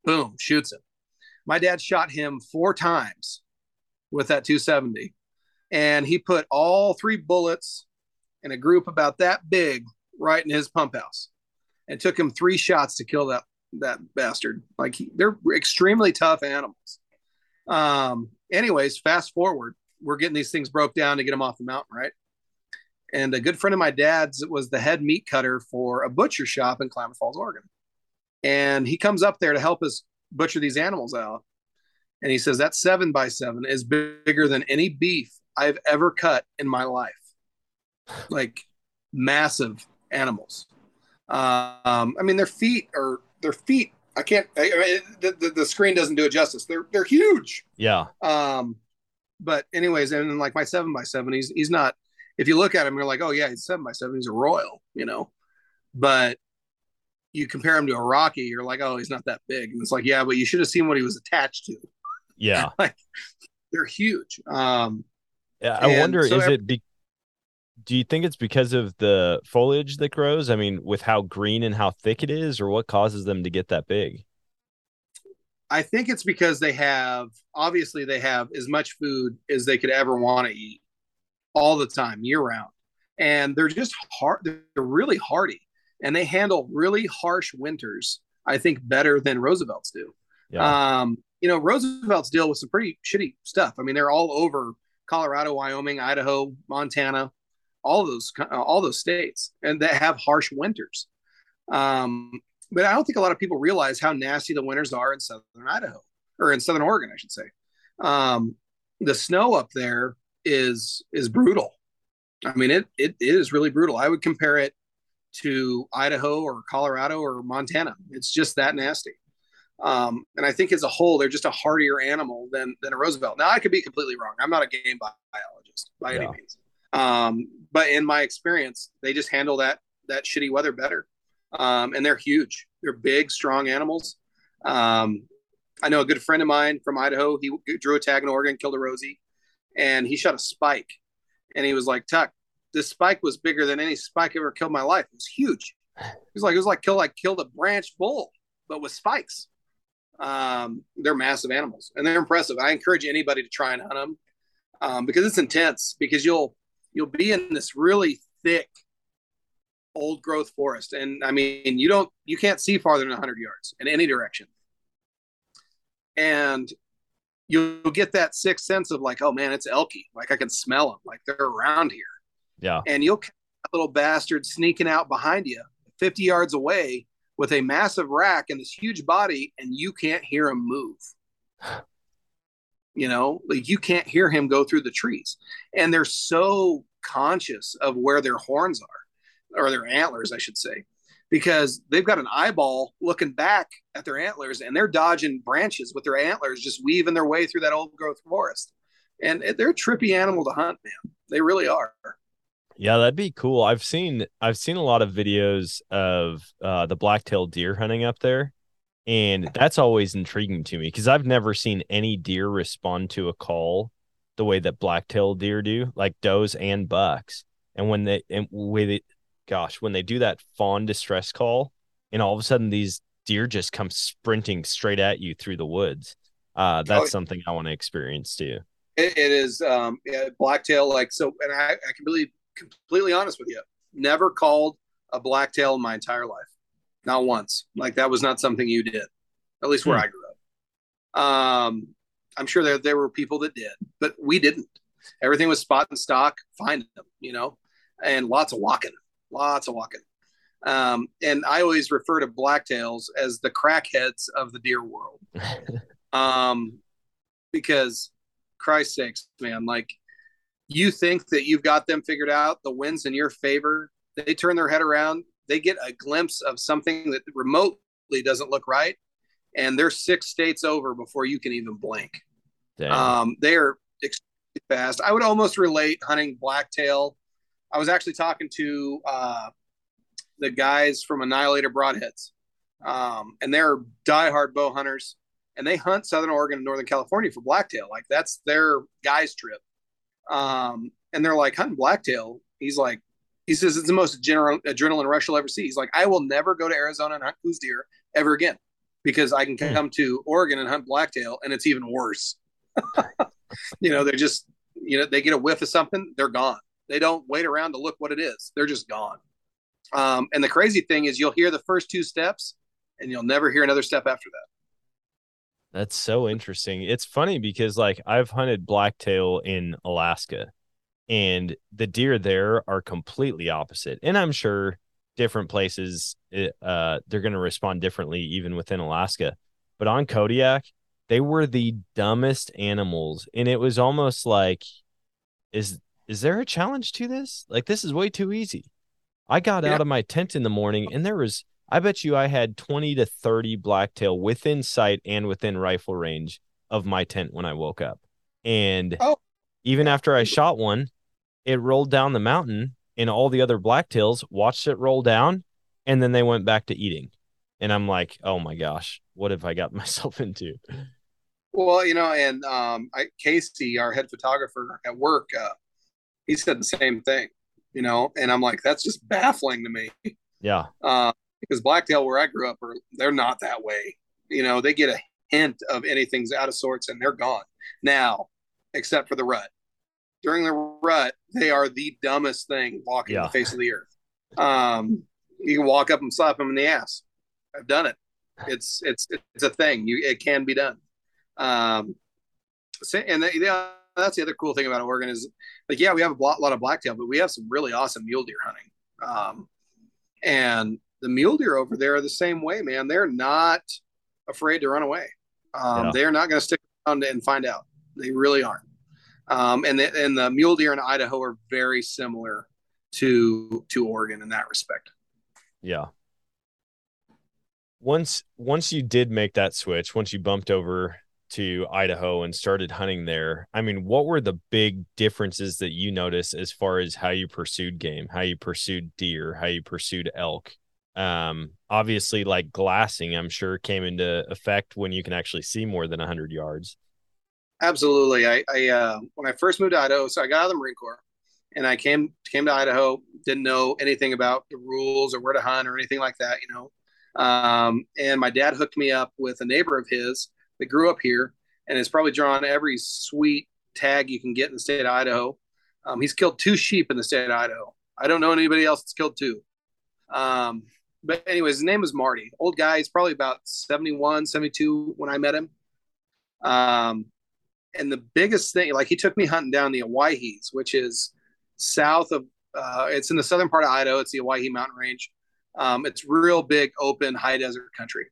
boom, shoots him. My dad shot him four times with that 270. And he put all three bullets in a group about that big right in his pump house. And took him three shots to kill that that bastard. Like he, they're extremely tough animals. Um, anyways, fast forward, we're getting these things broke down to get them off the mountain, right? And a good friend of my dad's was the head meat cutter for a butcher shop in Klamath Falls, Oregon. And he comes up there to help us butcher these animals out. And he says that seven by seven is bigger than any beef I've ever cut in my life. Like massive animals. Um, I mean, their feet are their feet. I can't. I, I mean, the, the, the screen doesn't do it justice. They're they're huge. Yeah. Um, but anyways, and like my seven by seven, he's he's not. If you look at him, you're like, oh yeah, he's seven by seven. He's a royal, you know. But you compare him to a Rocky, you're like, oh, he's not that big. And it's like, yeah, but you should have seen what he was attached to. Yeah. like they're huge. Um, Yeah. I wonder, so is ev- it be, do you think it's because of the foliage that grows? I mean, with how green and how thick it is, or what causes them to get that big? I think it's because they have obviously they have as much food as they could ever want to eat all the time, year round. And they're just hard they're really hardy and they handle really harsh winters, I think, better than Roosevelt's do. Yeah. Um, you know, Roosevelt's deal with some pretty shitty stuff. I mean, they're all over Colorado, Wyoming, Idaho, Montana, all those all those states, and that have harsh winters. Um, but I don't think a lot of people realize how nasty the winters are in southern Idaho or in southern Oregon, I should say. Um, the snow up there is is brutal. I mean, it, it it is really brutal. I would compare it to Idaho or Colorado or Montana. It's just that nasty. Um, and I think as a whole, they're just a hardier animal than than a Roosevelt. Now, I could be completely wrong. I'm not a game biologist by any means. Um, but in my experience, they just handle that that shitty weather better. Um, and they're huge. They're big, strong animals. Um, I know a good friend of mine from Idaho. He drew a tag in Oregon, killed a Rosie, and he shot a spike. And he was like, "Tuck, this spike was bigger than any spike ever killed my life. It was huge. It was like, it was like kill like killed a branch bull, but with spikes. Um, they're massive animals and they're impressive. I encourage anybody to try and hunt them um, because it's intense. Because you'll you'll be in this really thick old growth forest, and I mean you don't you can't see farther than 100 yards in any direction, and you'll get that sixth sense of like, oh man, it's elky. Like I can smell them. Like they're around here Yeah. and you'll catch that little bastard sneaking out behind you 50 yards away with a massive rack and this huge body and you can't hear him move. You know like you can't hear him go through the trees. And they're so conscious of where their horns are or their antlers i should say because they've got an eyeball looking back at their antlers and they're dodging branches with their antlers just weaving their way through that old growth forest. And they're a trippy animal to hunt man. They really are Yeah, that'd be cool. I've seen I've seen a lot of videos of uh, the black-tailed deer hunting up there, and that's always intriguing to me because I've never seen any deer respond to a call the way that black-tailed deer do, like does and bucks. And when they and with it, gosh, when they do that fawn distress call, and all of a sudden these deer just come sprinting straight at you through the woods. Uh, that's yeah. something I want to experience too. It, it is um, yeah, blacktail like so, and I, I can be completely honest with you. Never called a blacktail in my entire life, not once. Like that was not something you did, at least where Hmm. I grew up. Um, I'm sure there there were people that did, but we didn't. Everything was spot and stock, find them, you know, and lots of walking, lots of walking. Um, and I always refer to blacktails as the crackheads of the deer world um, because Christ sakes, man, like you think that you've got them figured out, the wind's in your favor. They turn their head around, they get a glimpse of something that remotely doesn't look right, and they're six states over before you can even blink. Um, they are extremely fast. I would almost relate hunting blacktail. I was actually talking to uh, the guys from Annihilator Broadheads, um, and they're diehard bow hunters, and they hunt Southern Oregon and Northern California for blacktail. Like that's their guys trip. Um, and they're like hunting blacktail. He's like, he says it's the most general, adrenaline rush you'll ever see. He's like, I will never go to Arizona and hunt Coues deer ever again because I can Hmm. come to Oregon and hunt blacktail, and it's even worse. you know, they're just, you know, they get a whiff of something, they're gone. They don't wait around to look what it is. They're just gone. Um, and the crazy thing is, you'll hear the first two steps, and you'll never hear another step after that. That's so interesting. It's funny because like I've hunted blacktail in Alaska and the deer there are completely opposite. And I'm sure different places uh they're going to respond differently even within Alaska. But on Kodiak, they were the dumbest animals and it was almost like is is there a challenge to this? Like this is way too easy. I got Yeah. out of my tent in the morning and there was I bet you I had 20 to 30 blacktail within sight and within rifle range of my tent when I woke up. And Oh. even after I shot one, it rolled down the mountain and all the other blacktails watched it roll down and then they went back to eating. And I'm like, oh my gosh, what have I got myself into? Well, you know, and um, I, Casey, our head photographer at work, uh, he said the same thing. You know, and I'm like, that's just baffling to me. Yeah. Uh, because blacktail, where I grew up, are they're not that way. You know, they get a hint of anything's out of sorts and they're gone now, except for the rut. During the rut, they are the dumbest thing walking Yeah. the face of the earth. Um, you can walk up and slap them in the ass. I've done it. It's it's it's a thing. You it can be done. Um, and the, yeah, that's the other cool thing about Oregon is like yeah, we have a lot, lot of blacktail, but we have some really awesome mule deer hunting. Um, and the mule deer over there are the same way, man. They're not afraid to run away. Um, Yeah. They're not going to stick around and find out. They really aren't. Um, and the, and the mule deer in Idaho are very similar to to Oregon in that respect. Yeah. Once once you did make that switch, once you bumped over to Idaho and started hunting there, I mean, what were the big differences that you noticed as far as how you pursued game, how you pursued deer, how you pursued elk? Um, obviously like glassing, I'm sure came into effect when you can actually see more than 100 yards. Absolutely. I, I uh, when I first moved to Idaho, so I got out of the Marine Corps, and I came came to Idaho. Didn't know anything about the rules or where to hunt or anything like that, you know. Um, and my dad hooked me up with a neighbor of his that grew up here and has probably drawn every sweet tag you can get in the state of Idaho. Um, he's killed two sheep in the state of Idaho. I don't know anybody else that's killed two. Um, but anyways, his name was Marty. Old guy. He's probably about 71, 72 when I met him. Um, and the biggest thing, like he took me hunting down the Owyhees, which is south of, uh, it's in the southern part of Idaho. It's the Owyhee Mountain Range. Um, it's real big, open, high desert country.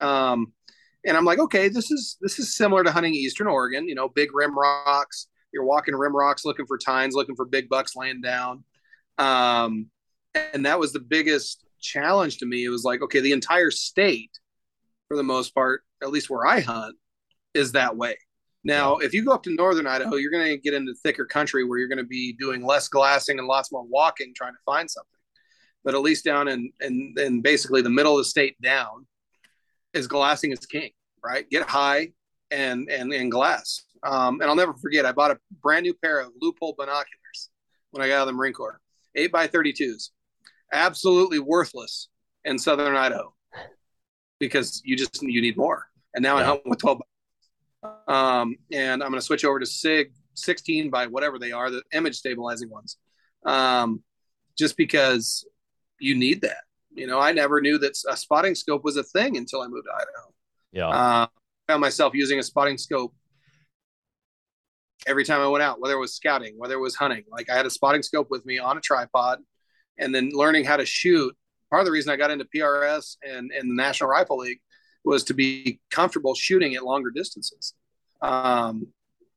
Um, and I'm like, okay, this is this is similar to hunting eastern Oregon. You know, big rim rocks. You're walking rim rocks, looking for tines, looking for big bucks laying down. Um, and that was the biggest challenge to me. It was like, okay, the entire state, for the most part, at least where I hunt, is that way. Now, if you go up to northern Idaho, you're going to get into thicker country where you're going to be doing less glassing and lots more walking trying to find something. But at least down in, in, in basically the middle of the state down is glassing is king, right? Get high and and, and glass. Um, and I'll never forget, I bought a brand new pair of Leupold binoculars when I got out of the Marine Corps, 8 by 32s. Absolutely worthless in southern Idaho because you just you need more. And now I Yeah. hunt with 12 um, and I'm going to switch over to SIG 16 by whatever they are, the image stabilizing ones, um, just because you need that. You know, I never knew that a spotting scope was a thing until I moved to Idaho. Yeah. Uh, found myself using a spotting scope every time I went out, whether it was scouting, whether it was hunting. Like I had a spotting scope with me on a tripod, and then learning how to shoot. Part of the reason I got into PRS and, and the National Rifle League was to be comfortable shooting at longer distances, um,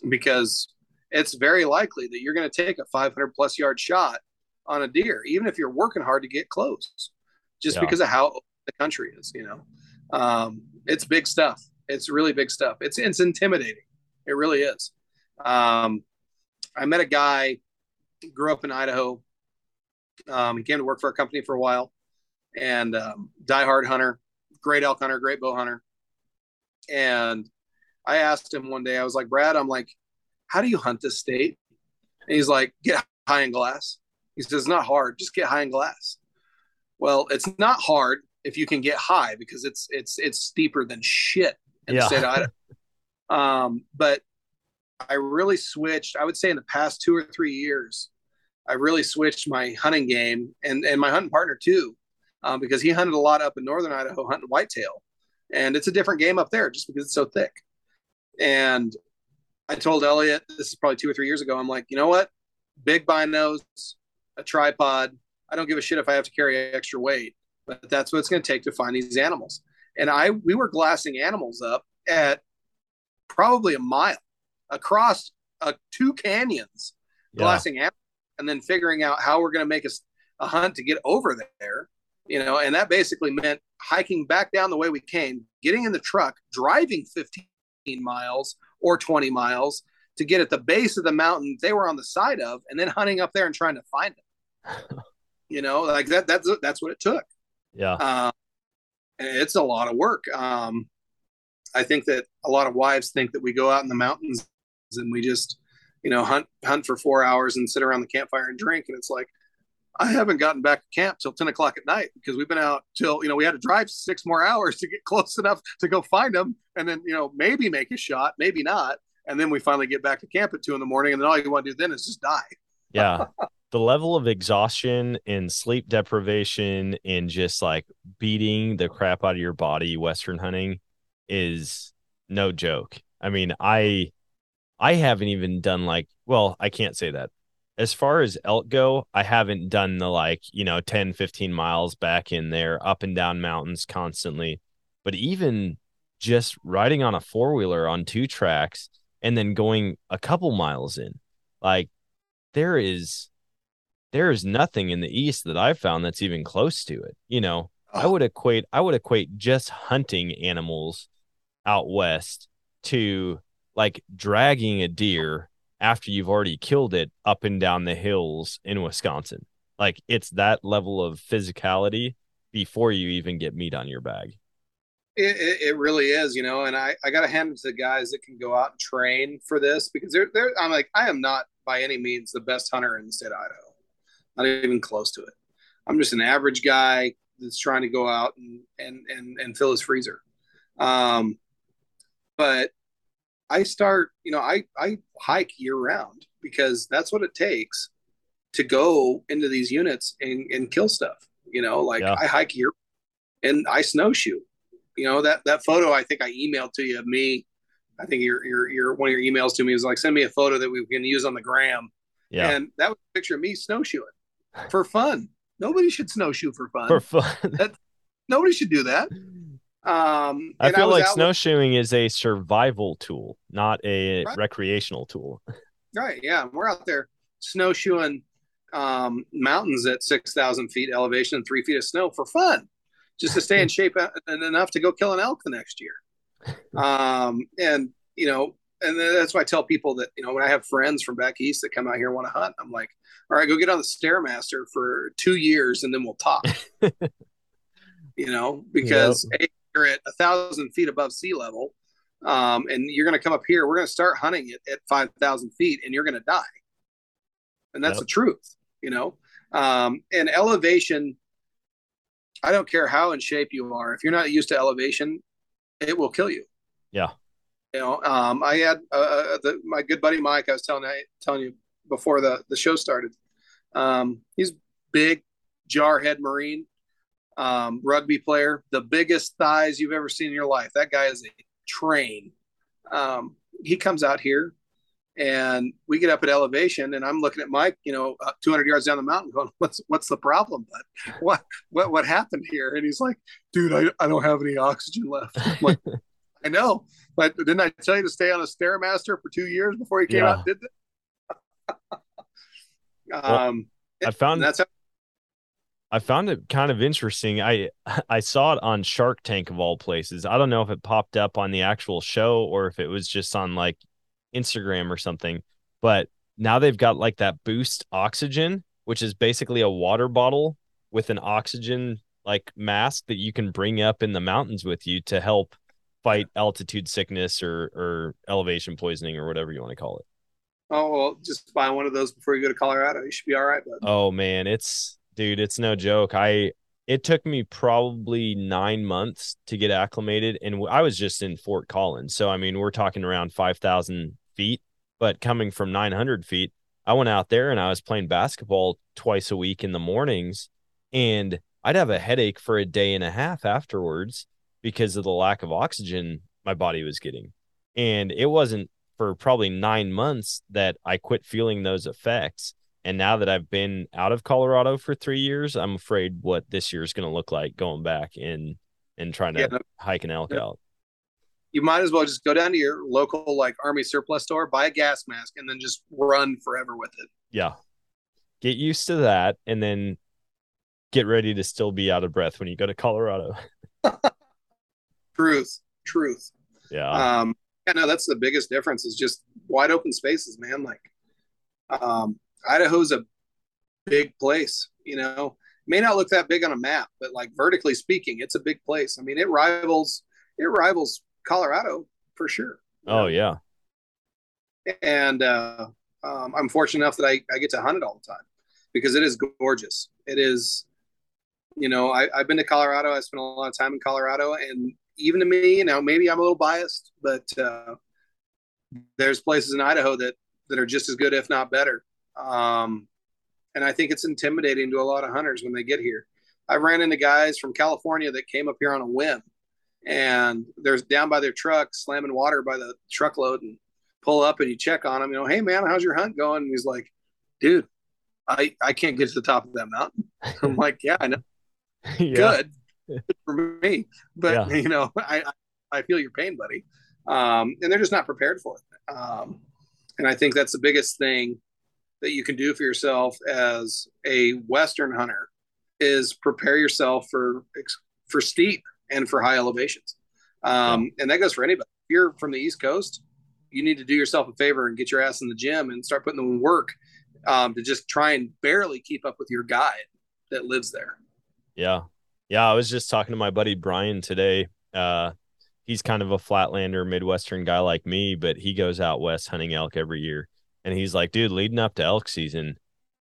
because it's very likely that you're going to take a 500 plus yard shot on a deer, even if you're working hard to get close, just Yeah. because of how the country is. You know, um, it's big stuff. It's really big stuff. It's it's intimidating. It really is. Um, I met a guy, grew up in Idaho. Um, he came to work for a company for a while. and um, diehard hunter, great elk hunter, great bow hunter. And I asked him one day, I was like, Brad, I'm like, how do you hunt this state? And he's like, get high in glass. He says, it's not hard, just get high in glass. Well, it's not hard if you can get high because it's it's it's steeper than shit in Yeah. the state of Idaho. Um, but I really switched. I would say in the past two or three years, I really switched my hunting game and and my hunting partner too, um, because he hunted a lot up in northern Idaho hunting whitetail, and it's a different game up there just because it's so thick. And I told Elliot this is probably two or three years ago. I'm like, you know what? Big binos, a tripod. I don't give a shit if I have to carry extra weight, but that's what it's going to take to find these animals. And I we were glassing animals up at probably a mile across uh, two canyons Yeah. glassing animals and then figuring out how we're going to make a, a hunt to get over there you know and that basically meant hiking back down the way we came getting in the truck driving 15 miles or 20 miles to get at the base of the mountain they were on the side of and then hunting up there and trying to find them you know like that that's that's what it took Yeah. um, it's a lot of work. Um, I think that a lot of wives think that we go out in the mountains and we just, you know, hunt hunt for four hours and sit around the campfire and drink. And it's like, I haven't gotten back to camp till ten o'clock at night because we've been out till you know we had to drive six more hours to get close enough to go find them, and then you know maybe make a shot, maybe not, and then we finally get back to camp at two in the morning, and then all you want to do then is just die. Yeah. the level of exhaustion and sleep deprivation and just like beating the crap out of your body western hunting is no joke. I mean, I I haven't even done like well, I can't say that. As far as elk go, I haven't done the like, you know, 10, 15 miles back in there up and down mountains constantly. But even just riding on a four-wheeler on two tracks and then going a couple miles in, like there is there is nothing in the east that I've found that's even close to it. You know, I would equate I would equate just hunting animals out west to like dragging a deer after you've already killed it up and down the hills in Wisconsin. Like it's that level of physicality before you even get meat on your bag. It, it, it really is, you know, and I, I got to hand it to the guys that can go out and train for this because they're, they're, I'm like, I am not by any means the best hunter in the state of Idaho, not even close to it. I'm just an average guy that's trying to go out and, and, and, and fill his freezer. Um, but I start, you know, I, I hike year round because that's what it takes to go into these units and, and kill stuff. You know, like Yeah. I hike year and I snowshoe. You know, that that photo I think I emailed to you of me. I think your your your one of your emails to me was like send me a photo that we can use on the gram. Yeah. And that was a picture of me snowshoeing for fun. Nobody should snowshoe for fun. For fun. that, Nobody should do that. Um, I feel was like out with- snowshoeing is a survival tool, not a Right. recreational tool. Right. Yeah. We're out there snowshoeing um, mountains at 6,000 feet elevation and three feet of snow for fun, just to stay in shape and enough to go kill an elk the next year. Um, and, you know, and that's why I tell people that, you know, when I have friends from back east that come out here and want to hunt, I'm like, all right, go get on the Stairmaster for two years and then we'll talk. you know, because A, you're at a thousand feet above sea level um, and you're going to come up here. We're going to start hunting it at 5,000 feet and you're going to die. And that's Yep. the truth, you know? Um, and elevation, I don't care how in shape you are. If you're not used to elevation, it will kill you. Yeah. You know, um, I had uh, the, my good buddy Mike. I was telling I, telling you before the the show started. Um, he's big, jarhead Marine, um, rugby player, the biggest thighs you've ever seen in your life. That guy is a train. Um, he comes out here, and we get up at elevation, and I'm looking at Mike, you know, uh, 200 yards down the mountain, going, "What's what's the problem? But what what what happened here?" And he's like, "Dude, I, I don't have any oxygen left." Like, I know, but didn't I tell you to stay on a stairmaster for two years before you came Yeah. out did that? um, I found that's how, I found it kind of interesting. I I saw it on Shark Tank of all places. I don't know if it popped up on the actual show or if it was just on like Instagram or something. But now they've got like that boost oxygen, which is basically a water bottle with an oxygen like mask that you can bring up in the mountains with you to help fight altitude sickness or or elevation poisoning or whatever you want to call it. Oh well, just buy one of those before you go to Colorado. You should be all right, bud. Oh man, it's dude, it's no joke. I it took me probably nine months to get acclimated, and I was just in Fort Collins, so I mean we're talking around five thousand feet. But coming from nine hundred feet, I went out there and I was playing basketball twice a week in the mornings, and I'd have a headache for a day and a half afterwards because of the lack of oxygen my body was getting. And it wasn't for probably nine months that I quit feeling those effects. And now that I've been out of Colorado for three years, I'm afraid what this year is going to look like going back and and trying to yeah, hike an elk out. You might as well just go down to your local like army surplus store, buy a gas mask, and then just run forever with it. Yeah, get used to that, and then get ready to still be out of breath when you go to Colorado. truth, truth. Yeah. Um, yeah, no, that's the biggest difference is just wide open spaces, man. Like, um, Idaho's a big place, you know, may not look that big on a map, but like vertically speaking, it's a big place. I mean, it rivals, it rivals Colorado for sure. Oh yeah. And, uh, um, I'm fortunate enough that I, I get to hunt it all the time because it is gorgeous. It is, you know, I, I've been to Colorado. I spent a lot of time in Colorado, and even to me, you know, maybe I'm a little biased, but uh, there's places in Idaho that that are just as good, if not better. Um, and I think it's intimidating to a lot of hunters when they get here. I ran into guys from California that came up here on a whim, and there's down by their truck slamming water by the truckload, and pull up and you check on them. You know, hey man, how's your hunt going? And he's like, dude, I I can't get to the top of that mountain. I'm like, yeah, I know. yeah. Good for me. But yeah. you know, I I feel your pain, buddy. Um, and they're just not prepared for it. Um, and I think that's the biggest thing that you can do for yourself as a Western hunter is prepare yourself for for steep and for high elevations. Um. And that goes for anybody. If you're from the East Coast, you need to do yourself a favor and get your ass in the gym and start putting in work um, to just try and barely keep up with your guide that lives there. Yeah, yeah, I was just talking to my buddy Brian today. Uh, he's kind of a flatlander Midwestern guy like me, but he goes out west hunting elk every year. And he's like, dude, leading up to elk season,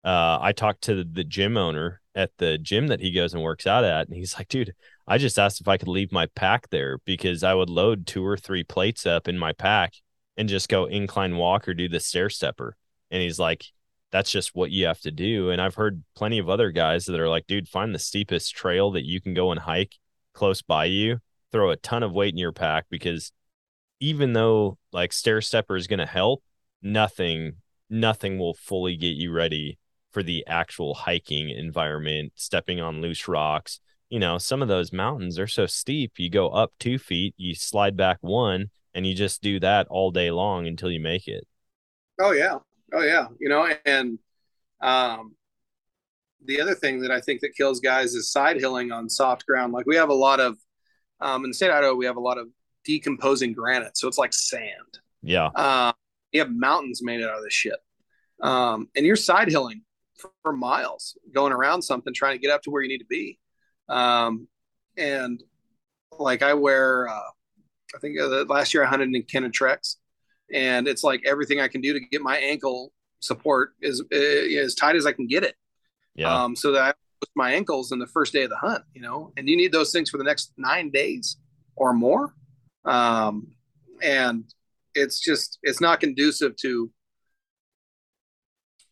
uh, I talked to the gym owner at the gym that he goes and works out at, and he's like, dude, I just asked if I could leave my pack there because I would load two or three plates up in my pack and just go incline walk or do the stair stepper. And he's like, that's just what you have to do. And I've heard plenty of other guys that are like, dude, find the steepest trail that you can go and hike close by you, throw a ton of weight in your pack because even though like stair stepper is going to help, nothing, nothing will fully get you ready for the actual hiking environment, stepping on loose rocks. You know, some of those mountains are so steep, you go up two feet, you slide back one, and you just do that all day long until you make it. Oh, yeah. Oh yeah, you know, and um, the other thing that I think that kills guys is side hilling on soft ground. Like we have a lot of um, in the state of Idaho, we have a lot of decomposing granite, so it's like sand. Yeah. Uh, you have mountains made out of this shit, um, and you're side hilling for, for, miles, going around something, trying to get up to where you need to be. Um, and like I wear, uh, I think uh, last year I hunted in Kenetreks, and it's like everything I can do to get my ankle support is uh, as tight as I can get it. Yeah. Um, so that I my ankles in the first day of the hunt, you know, and you need those things for the next nine days or more. Um, and it's just it's not conducive to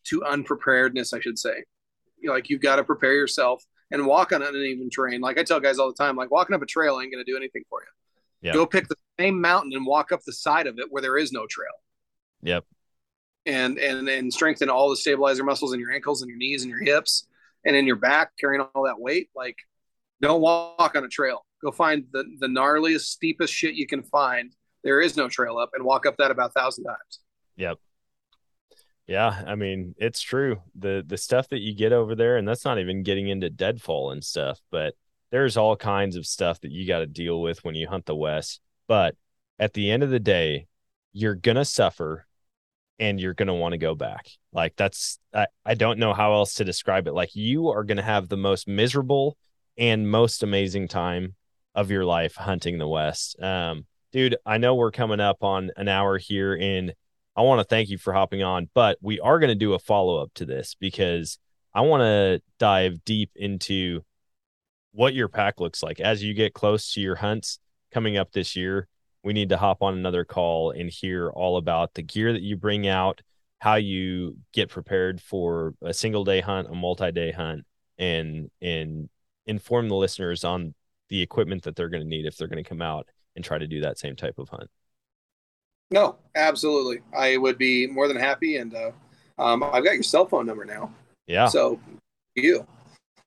to unpreparedness, I should say. Like you've got to prepare yourself and walk on an uneven terrain. Like I tell guys all the time, like walking up a trail ain't going to do anything for you. Yeah. Go pick the same mountain and walk up the side of it where there is no trail. Yep. And and and strengthen all the stabilizer muscles in your ankles and your knees and your hips and in your back, carrying all that weight. Like, don't walk on a trail. Go find the the gnarliest, steepest shit you can find. There is no trail up, and walk up that about a thousand times. Yep. Yeah, I mean, it's true. The the stuff that you get over there, and that's not even getting into deadfall and stuff, but there's all kinds of stuff that you got to deal with when you hunt the West. But at the end of the day, you're to suffer and you're to want to go back. Like that's, I, I don't know how else to describe it. Like you are to have the most miserable and most amazing time of your life hunting the West. Um, dude, I know we're coming up on an hour here, and I want to thank you for hopping on, but we are going to do a follow up to this because I want to dive deep into what your pack looks like as you get close to your hunts coming up this year. We need to hop on another call and hear all about the gear that you bring out, how you get prepared for a single day hunt, a multi day hunt, and and inform the listeners on the equipment that they're going to need if they're going to come out and try to do that same type of hunt. No, absolutely. I would be more than happy. And uh, um, I've got your cell phone number now. Yeah. So you.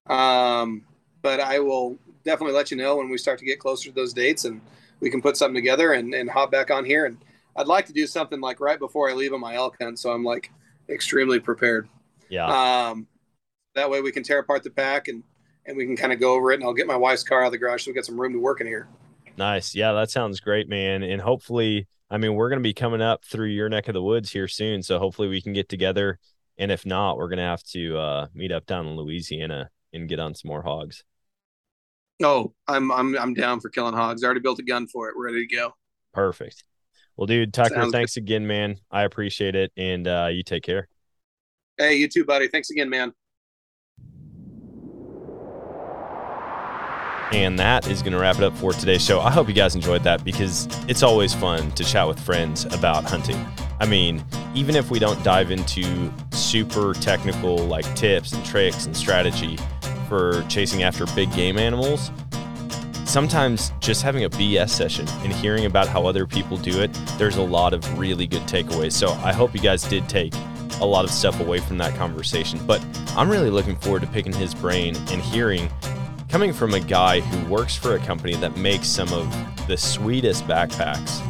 Um, but I will definitely let you know when we start to get closer to those dates and we can put something together and, and hop back on here. And I'd like to do something like right before I leave on my elk hunt. So I'm like extremely prepared. Yeah. Um, that way we can tear apart the pack and, and we can kind of go over it and I'll get my wife's car out of the garage so we got some room to work in here. Nice. Yeah, that sounds great, man. And hopefully, I mean, we're going to be coming up through your neck of the woods here soon. So hopefully we can get together. And if not, we're going to have to uh, meet up down in Louisiana and get on some more hogs. Oh, I'm I'm I'm down for killing hogs. I already built a gun for it. We're ready to go. Perfect. Well, dude, Tucker, Sounds thanks again, man. I appreciate it. And uh, you take care. Hey, you too, buddy. Thanks again, man. And that is going to wrap it up for today's show. I hope you guys enjoyed that because it's always fun to chat with friends about hunting. I mean, even if we don't dive into super technical like tips and tricks and strategy for chasing after big game animals, sometimes just having a BS session and hearing about how other people do it, there's a lot of really good takeaways. So I hope you guys did take a lot of stuff away from that conversation. But I'm really looking forward to picking his brain and hearing coming from a guy who works for a company that makes some of the sweetest backpacks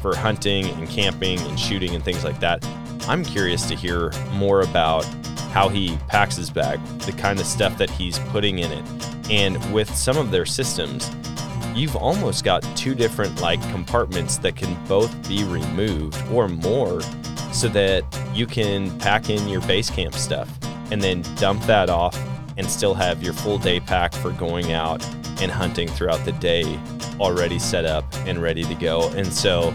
for hunting and camping and shooting and things like that. I'm curious to hear more about how he packs his bag, the kind of stuff that he's putting in it. And with some of their systems, you've almost got two different like compartments that can both be removed or more so that you can pack in your base camp stuff and then dump that off and still have your full day pack for going out and hunting throughout the day already set up and ready to go. And so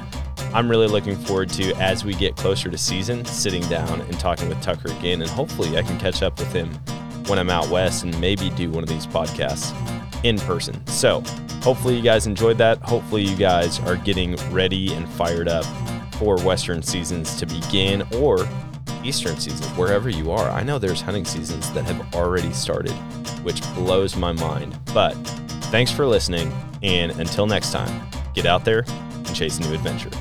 I'm really looking forward to as we get closer to season, sitting down and talking with Tucker again. And hopefully I can catch up with him when I'm out west and maybe do one of these podcasts in person. So hopefully you guys enjoyed that. Hopefully you guys are getting ready and fired up for Western seasons to begin or Eastern seasons, wherever you are. I know there's hunting seasons that have already started, which blows my mind. But thanks for listening. And until next time, get out there and chase new adventure.